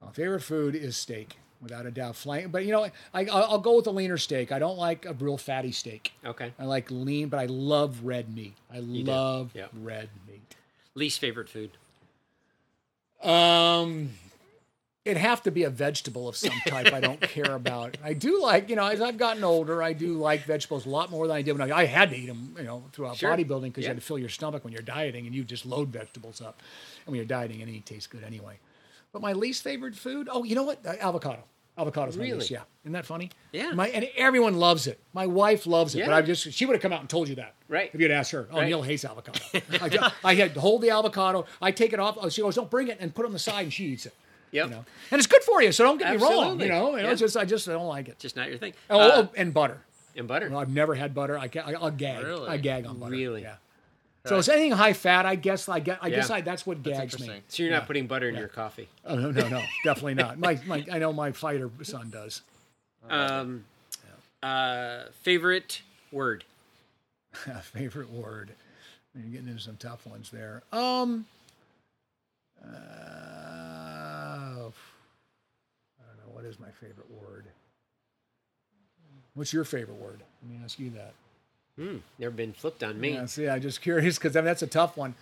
My favorite food is steak, without a doubt. Flank, but you know, I, I'll, I'll go with a leaner steak. I don't like a real fatty steak. Okay. I like lean, but I love red meat. I do. love Yep. red meat. Least favorite food? Um, it'd have to be a vegetable of some type. I don't care about. I do like, you know, as I've gotten older, I do like vegetables a lot more than I did when I, I had to eat them, you know, throughout Sure. bodybuilding because you had to fill your stomach when you're dieting and you just load vegetables up. And when you're dieting, anything tastes good anyway. But my least favorite food, oh, you know what? Uh, avocado. Avocado's my Really? least, yeah. Isn't that funny? Yeah. My and everyone loves it. My wife loves it, but I just she would have come out and told you that. Right. If you'd asked her, oh, Right. Neal hates avocado. [LAUGHS] I, I had to hold the avocado. I take it off. She goes, don't bring it and put it on the side, and she eats it. Yep. You know, and it's good for you. So don't get me wrong. Absolutely. You know, you Yeah. it's just I just don't like it. Just not your thing. Oh, Uh, oh, and butter. and butter. No, I've never had butter. I can't, I, I'll gag. Really? I gag on butter. Really? Yeah. So it's anything high fat. I guess. I guess. I guess. Yeah. I, that's what gags me. So you're not putting butter in your coffee. Oh, no, no, no, definitely not. My, my, I know my fighter son does. [LAUGHS] Um, uh, favorite word? [LAUGHS] favorite word. You're getting into some tough ones there. Um. Uh, I don't know. What is my favorite word? What's your favorite word? Let me ask you that. Hmm. Never been flipped on me. Yeah, see, I'm just curious because I mean, that's a tough one.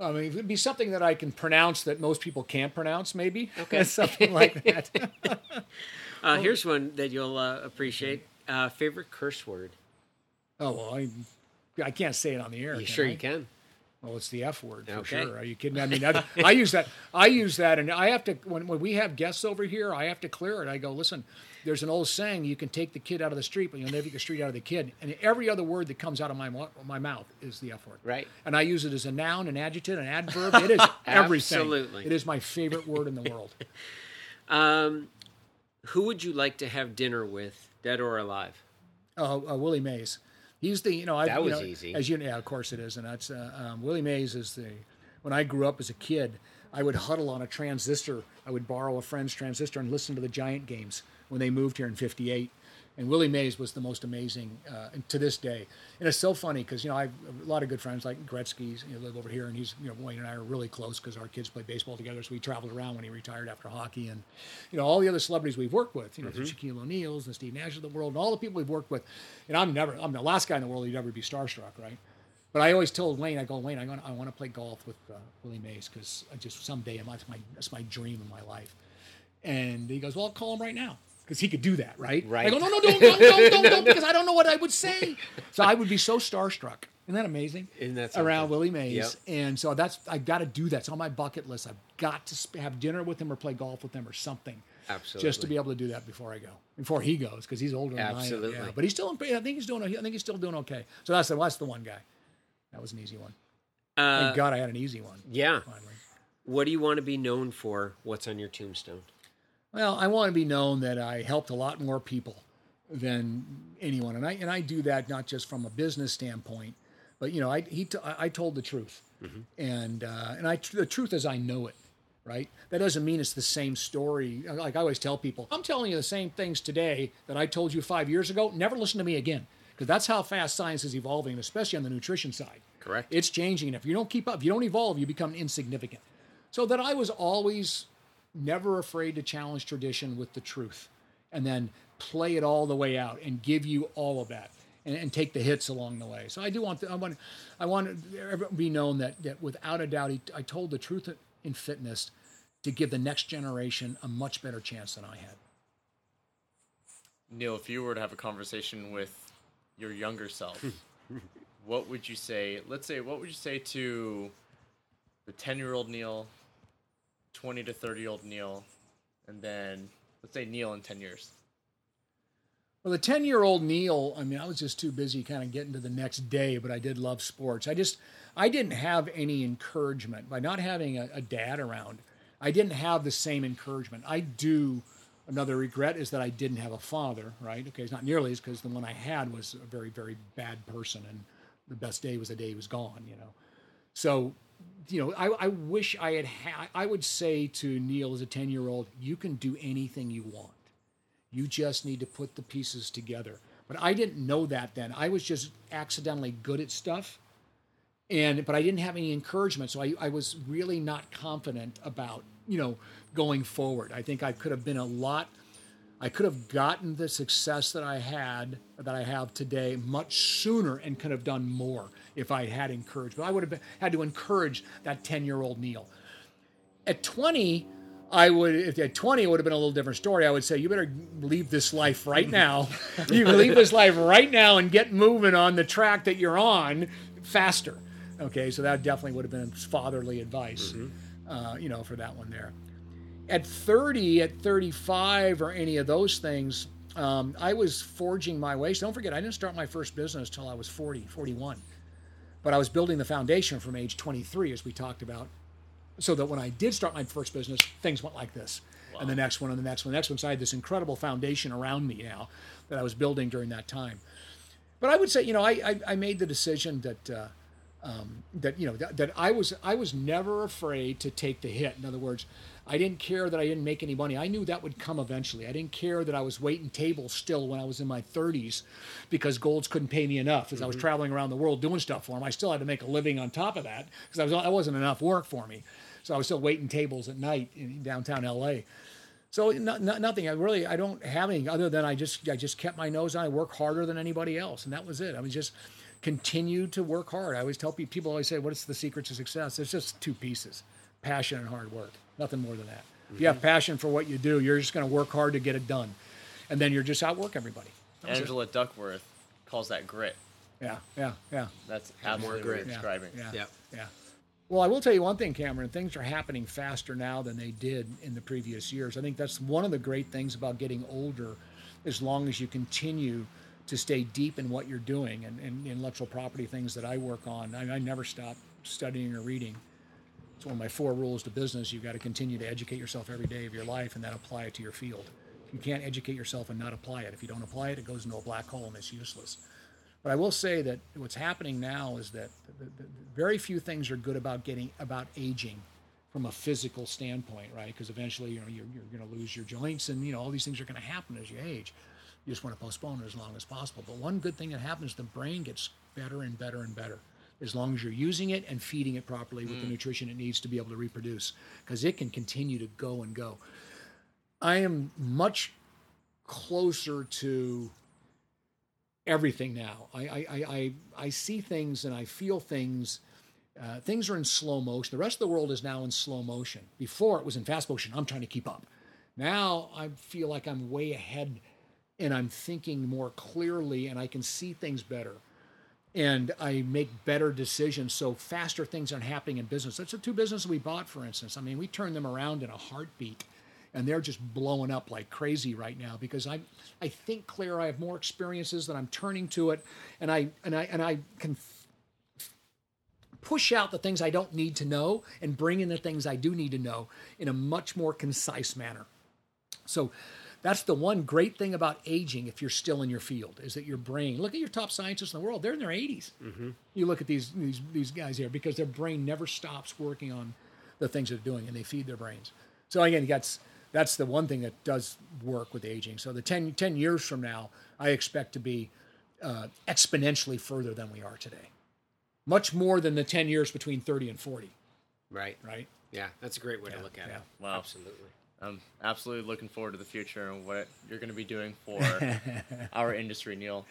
I mean, it'd be something that I can pronounce that most people can't pronounce, maybe. Okay. [LAUGHS] something like that. [LAUGHS] Uh, here's one that you'll uh, appreciate. Uh, favorite curse word? oh well, I, I can't say it on the air. You can sure I? you can? Well, it's the F word for Okay. sure. Are you kidding? me? I mean, I, [LAUGHS] I use that. I use that, and I have to when when we have guests over here, I have to clear it. I go, listen. There's an old saying: you can take the kid out of the street, but you'll never get the street out of the kid. And every other word that comes out of my my mouth is the F word. Right. And I use it as a noun, an adjective, an adverb. It is [LAUGHS] everything. Absolutely. It is my favorite word in the world. [LAUGHS] Um, who would you like to have dinner with, dead or alive? uh, uh, Willie Mays. He's the you know I, That you know, easy. as you yeah of course it is and that's uh, um, Willie Mays is the when I grew up as a kid I would huddle on a transistor I would borrow a friend's transistor and listen to the Giant games when they moved here in '58 and Willie Mays was the most amazing uh, to this day. And it's so funny because you know I have a lot of good friends like Gretzky's you know, live over here and he's you know Wayne and I are really close because our kids play baseball together so we traveled around when he retired after hockey. And you know all the other celebrities we've worked with you know the Shaquille O'Neal's and Steve Nash of the world and all the people we've worked with. And I'm never I'm the last guy in the world who'd ever be starstruck right? But I always told Wayne I go Wayne I, go, I want to play golf with uh, Willie Mays because I just someday that's my that's my dream in my life. And he goes well I'll call him right now because he could do that right Right. I go no no don't don't don't, don't, don't because I don't know what I would say so I would be so starstruck isn't that amazing Isn't that around? Willie Mays Yep. and so that's I got to do that. It's on my bucket list. I've got to sp- have dinner with him or play golf with him or something. Absolutely. Just to be able to do that before I go, before he goes, because he's older than I am. Absolutely. Yeah. But he's still. I think he's doing. I think he's still doing okay. So that's the that's the one guy. That was an easy one. Uh, Thank God I had an easy one. yeah. Finally. What do you want to be known for? What's on your tombstone? Well, I want to be known that I helped a lot more people than anyone, and I and I do that not just from a business standpoint, but you know, I he t- I told the truth, and uh, and I the truth as I know it, right? That doesn't mean it's the same story. Like I always tell people, I'm telling you the same things today that I told you five years ago. Never listen to me again, because that's how fast science is evolving, especially on the nutrition side. Correct. It's changing, and if you don't keep up, if you don't evolve, you become insignificant. So that I was always never afraid to challenge tradition with the truth and then play it all the way out and give you all of that and, and take the hits along the way. So I do want to, I want I want to be known that that without a doubt he, I told the truth in fitness to give the next generation a much better chance than I had. Neal, if you were to have a conversation with your younger self, [LAUGHS] what would you say? Let's say, what would you say to the 10 year old Neal, 20 to 30 year old Neal, and then let's say Neal in 10 years? Well, the 10 year old Neal, I mean, I was just too busy kind of getting to the next day, but I did love sports. I just, I didn't have any encouragement by not having a, a dad around. I didn't have the same encouragement. I do, another regret is that I didn't have a father, right? Okay, it's not nearly as because the one I had was a very, very bad person, and the best day was the day he was gone, you know. So, you know, I, I wish I had, ha- I would say to Neal as a 10 year old, you can do anything you want. You just need to put the pieces together. But I didn't know that then. I was just accidentally good at stuff. And but I didn't have any encouragement. So I, I was really not confident about, you know, going forward. I think I could have been a lot I could have gotten the success that I had that I have today much sooner and could have done more if I had encouragement. I would have been, had to encourage that 10 year old Neal. At 20, I would, if at 20, it would have been a little different story. I would say, you better leave this life right now. [LAUGHS] you leave this life right now and get moving on the track that you're on faster. Okay, so that definitely would have been fatherly advice, uh, you know, for that one there. At 30, at 35, or any of those things, um, I was forging my way. So don't forget, I didn't start my first business till I was 40, 41. But I was building the foundation from age 23, as we talked about so that when I did start my first business, things went like this, and the next one, and the next one, the next one. So I had this incredible foundation around me now that I was building during that time. But I would say, you know, I I, I made the decision that uh, um, that you know that, that I was I was never afraid to take the hit. In other words, I didn't care that I didn't make any money. I knew that would come eventually. I didn't care that I was waiting tables still when I was in my 30s because Gold's couldn't pay me enough. As I was mm-hmm. traveling around the world doing stuff for them, I still had to make a living on top of that because I was that wasn't enough work for me. So I was still waiting tables at night in downtown LA. So no, no, nothing. I really I don't have anything other than I just I just kept my nose on. I work harder than anybody else, and that was it. I was just continued to work hard. I always tell people, people always say, "What's the secret to success?" It's just two pieces: passion and hard work. Nothing more than that. If you have mm-hmm. passion for what you do, you're just going to work hard to get it done, and then you're just outwork everybody. That was it. Angela Duckworth calls that grit. Yeah, yeah, yeah. That's absolutely what grit. Yeah, describing. Yeah, Yep. yeah. Well, I will tell you one thing, Cameron. Things are happening faster now than they did in the previous years. I think that's one of the great things about getting older, as long as you continue to stay deep in what you're doing and, and intellectual property things that I work on. I, I never stop studying or reading. It's one of my four rules to business. You've got to continue to educate yourself every day of your life and then apply it to your field. You can't educate yourself and not apply it. If you don't apply it, it goes into a black hole and it's useless. But I will say that what's happening now is that the, the, the very few things are good about getting about aging from a physical standpoint, right? Because eventually, you know, you're, you're going to lose your joints, and you know all these things are going to happen as you age. You just want to postpone it as long as possible. But one good thing that happens, the brain gets better and better and better as long as you're using it and feeding it properly with the nutrition it needs to be able to reproduce, because it can continue to go and go. I am much closer to everything now. I, I, I, I, I see things and I feel things. Uh, things are in slow motion. The rest of the world is now in slow motion. Before it was in fast motion. I'm trying to keep up. Now I feel like I'm way ahead and I'm thinking more clearly and I can see things better and I make better decisions. So faster things are happening in business. That's the two businesses we bought, for instance. I mean, we turned them around in a heartbeat. and they're just blowing up like crazy right now because I I think clear I have more experiences that I'm turning to it and I and I and I can f- push out the things I don't need to know and bring in the things I do need to know in a much more concise manner. So that's the one great thing about aging if you're still in your field is that your brain look at your top scientists in the world. They're in their 80s mm-hmm. you look at these, these these guys here because their brain never stops working on the things they're doing and they feed their brains. So again that's that's the one thing that does work with aging. So the 10, 10 years from now i expect to be uh, exponentially further than we are today. Much more than the 10 years between 30 and 40 right. Right? Yeah that's a great way yeah, to look at yeah. it wow. Absolutely I'm absolutely looking forward to the future and what you're going to be doing for [LAUGHS] our industry, Neal.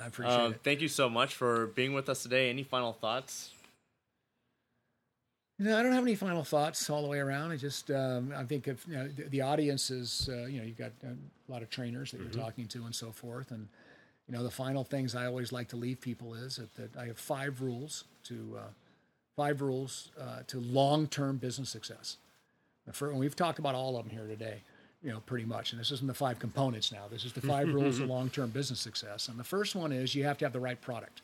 I appreciate um, it. Thank you so much for being with us today. Any final thoughts? No, I don't have any final thoughts all the way around. I just, um, I think if you know, the, the audience is, uh, you know, you've got a lot of trainers that Mm-hmm. you're talking to and so forth. And, you know, the final things I always like to leave people is that, that I have five rules to, uh, five rules uh, to long-term business success. The first, and we've talked about all of them here today, you know, pretty much. And this isn't the five components now. This is the five mm-hmm, rules of mm-hmm. long-term business success. And the first one is you have to have the right product.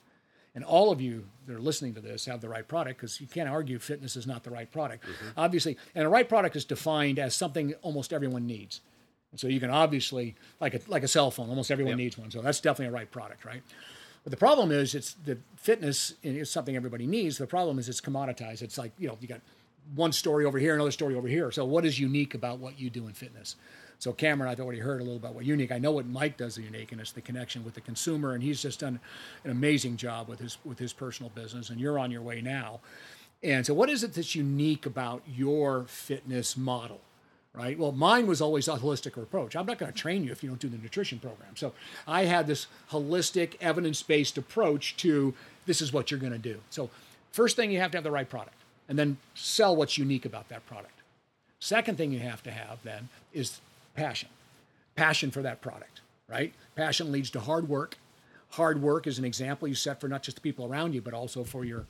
And all of you that are listening to this have the right product because you can't argue fitness is not the right product. Mm-hmm. Obviously, and the right product is defined as something almost everyone needs. And so you can obviously, like a, like a cell phone, almost everyone needs one. So that's definitely a right product, right? But the problem is, it's the fitness is something everybody needs. The problem is it's commoditized. It's like you know, you got one story over here, another story over here. So what is unique about what you do in fitness? So Cameron, I've already heard a little about what unique. I know what Mike does is unique, and it's the connection with the consumer, and he's just done an amazing job with his with his personal business. And you're on your way now. And so, what is it that's unique about your fitness model? Right. Well, mine was always a holistic approach. I'm not going to train you if you don't do the nutrition program. So I had this holistic, evidence based approach to this is what you're going to do. So, first thing, you have to have the right product and then sell what's unique about that product. Second thing you have to have then is passion. Passion for that product, right? Passion leads to hard work. Hard work is an example you set for not just the people around you, but also for your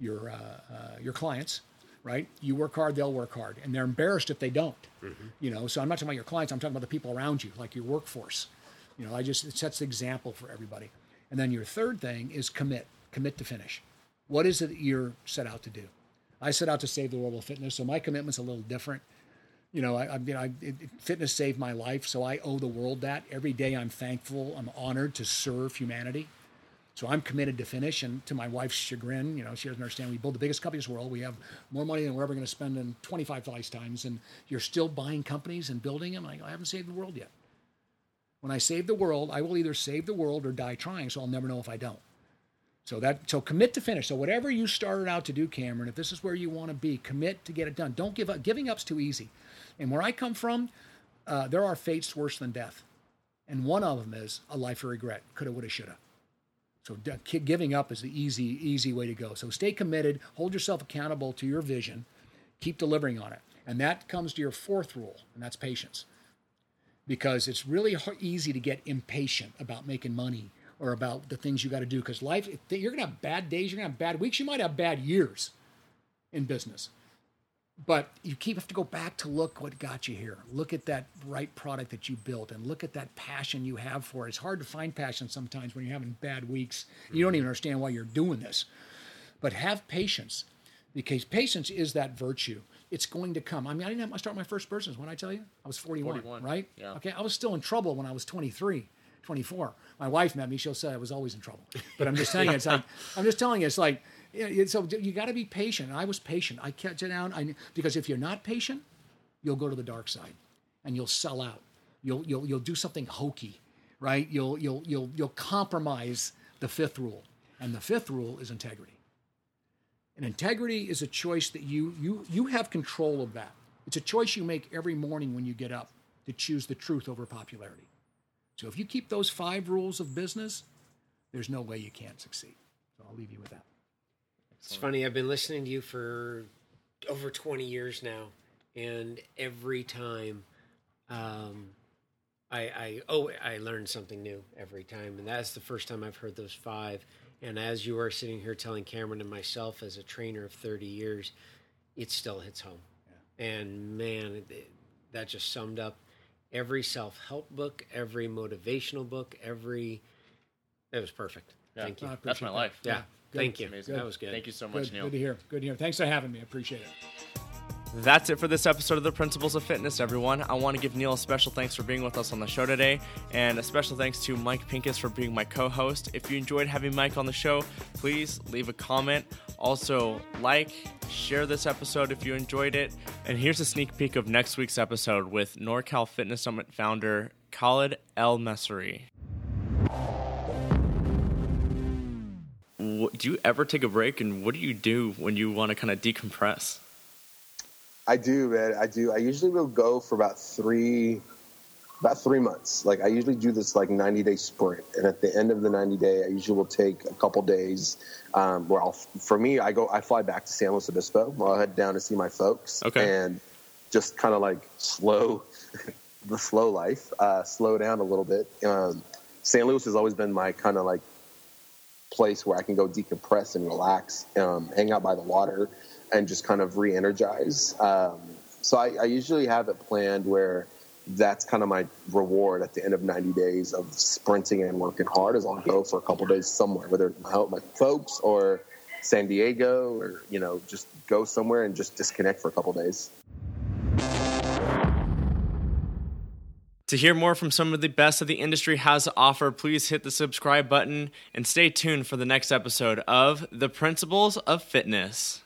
your uh, uh, your clients, right? You work hard, they'll work hard, and they're embarrassed if they don't. You know, so I'm not talking about your clients. I'm talking about the people around you, like your workforce. You know, I just it sets the example for everybody. And then your third thing is commit. Commit to finish. What is it that you're set out to do? I set out to save the world of fitness, so my commitment's a little different. You know, I, I, you know, I, it, fitness saved my life, so I owe the world that. Every day, I'm thankful, I'm honored to serve humanity. So I'm committed to finish, and to my wife's chagrin, you know, she doesn't understand. We build the biggest companies in the world. We have more money than we're ever going to spend in 25 lifetimes, and you're still buying companies and building them. Go, I haven't saved the world yet. When I save the world, I will either save the world or die trying. So I'll never know if I don't. So that so commit to finish. So whatever you started out to do, Cameron, if this is where you want to be, commit to get it done. Don't give up. Giving up's too easy. And where I come from, uh, there are fates worse than death, and one of them is a life of regret. Coulda, woulda, shoulda. So giving up is the easy easy way to go. So stay committed. Hold yourself accountable to your vision. Keep delivering on it, and that comes to your fourth rule, and that's patience. Because it's really easy to get impatient about making money or about the things you got to do. Because life, you're going to have bad days, you're going to have bad weeks, you might have bad years in business. But you keep have to go back to look what got you here. Look at that right product that you built, and look at that passion you have for it. It's hard to find passion sometimes when you're having bad weeks. You don't even understand why you're doing this. But have patience, because patience is that virtue. It's going to come. I mean, I didn't have to start my first business when I tell you I was 41, 41, right? yeah. Okay, I was still in trouble when I was 23. 24. My wife met me. She'll say I was always in trouble. But I'm just [LAUGHS] saying, it's like I'm just telling you, it's like so you got to be patient. I was patient. I kept it down. I because if you're not patient, you'll go to the dark side, and you'll sell out. You'll you'll you'll do something hokey, right? You'll you'll you'll you'll compromise the fifth rule, and the fifth rule is integrity. And integrity is a choice that you you you have control of that. It's a choice you make every morning when you get up to choose the truth over popularity. So if you keep those five rules of business, there's no way you can't succeed. So I'll leave you with that. It's funny. I've been listening to you for over 20 years now, and every time, um, I, I oh I learned something new every time, and that's the first time I've heard those five. And as you are sitting here telling Cameron and myself, as a trainer of 30 years, it still hits home. And man, it, that just summed up every self help book, every motivational book, every. It was perfect. Yeah. Thank you. I That's my appreciate life. yeah, Good. thank you. That was good. Thank you so much, Good, Neal. good to hear. Good to hear. Thanks for having me. I appreciate it. That's it for this episode of the Principles of Fitness, everyone. I want to give Neal a special thanks for being with us on the show today, and a special thanks to Mike Pincus for being my co host. If you enjoyed having Mike on the show, please leave a comment. Also, like, share this episode if you enjoyed it. And here's a sneak peek of next week's episode with NorCal Fitness Summit founder Khalid El Mesri. Do you ever take a break, and what do you do when you want to kind of decompress? I do, man. I do. I usually will go for about three, about three months. Like I usually do this like ninety day sprint, and at the end of the ninety day, I usually will take a couple days. Um, where I'll, for me, I go, I fly back to San Luis Obispo. I'll head down to see my folks, Okay. and just kind of like slow, [LAUGHS] the slow life, uh, slow down a little bit. Um, San Luis has always been my kind of like place where I can go decompress and relax, um, hang out by the water, and just kind of re-energize. Um, so I, I usually have it planned where that's kind of my reward at the end of 90 days of sprinting and working hard is I'll go for a couple days somewhere, whether it's my, my folks or San Diego or, you know, just go somewhere and just disconnect for a couple days. To hear more from some of the best that the industry has to offer, please hit the subscribe button and stay tuned for the next episode of The Principles of Fitness.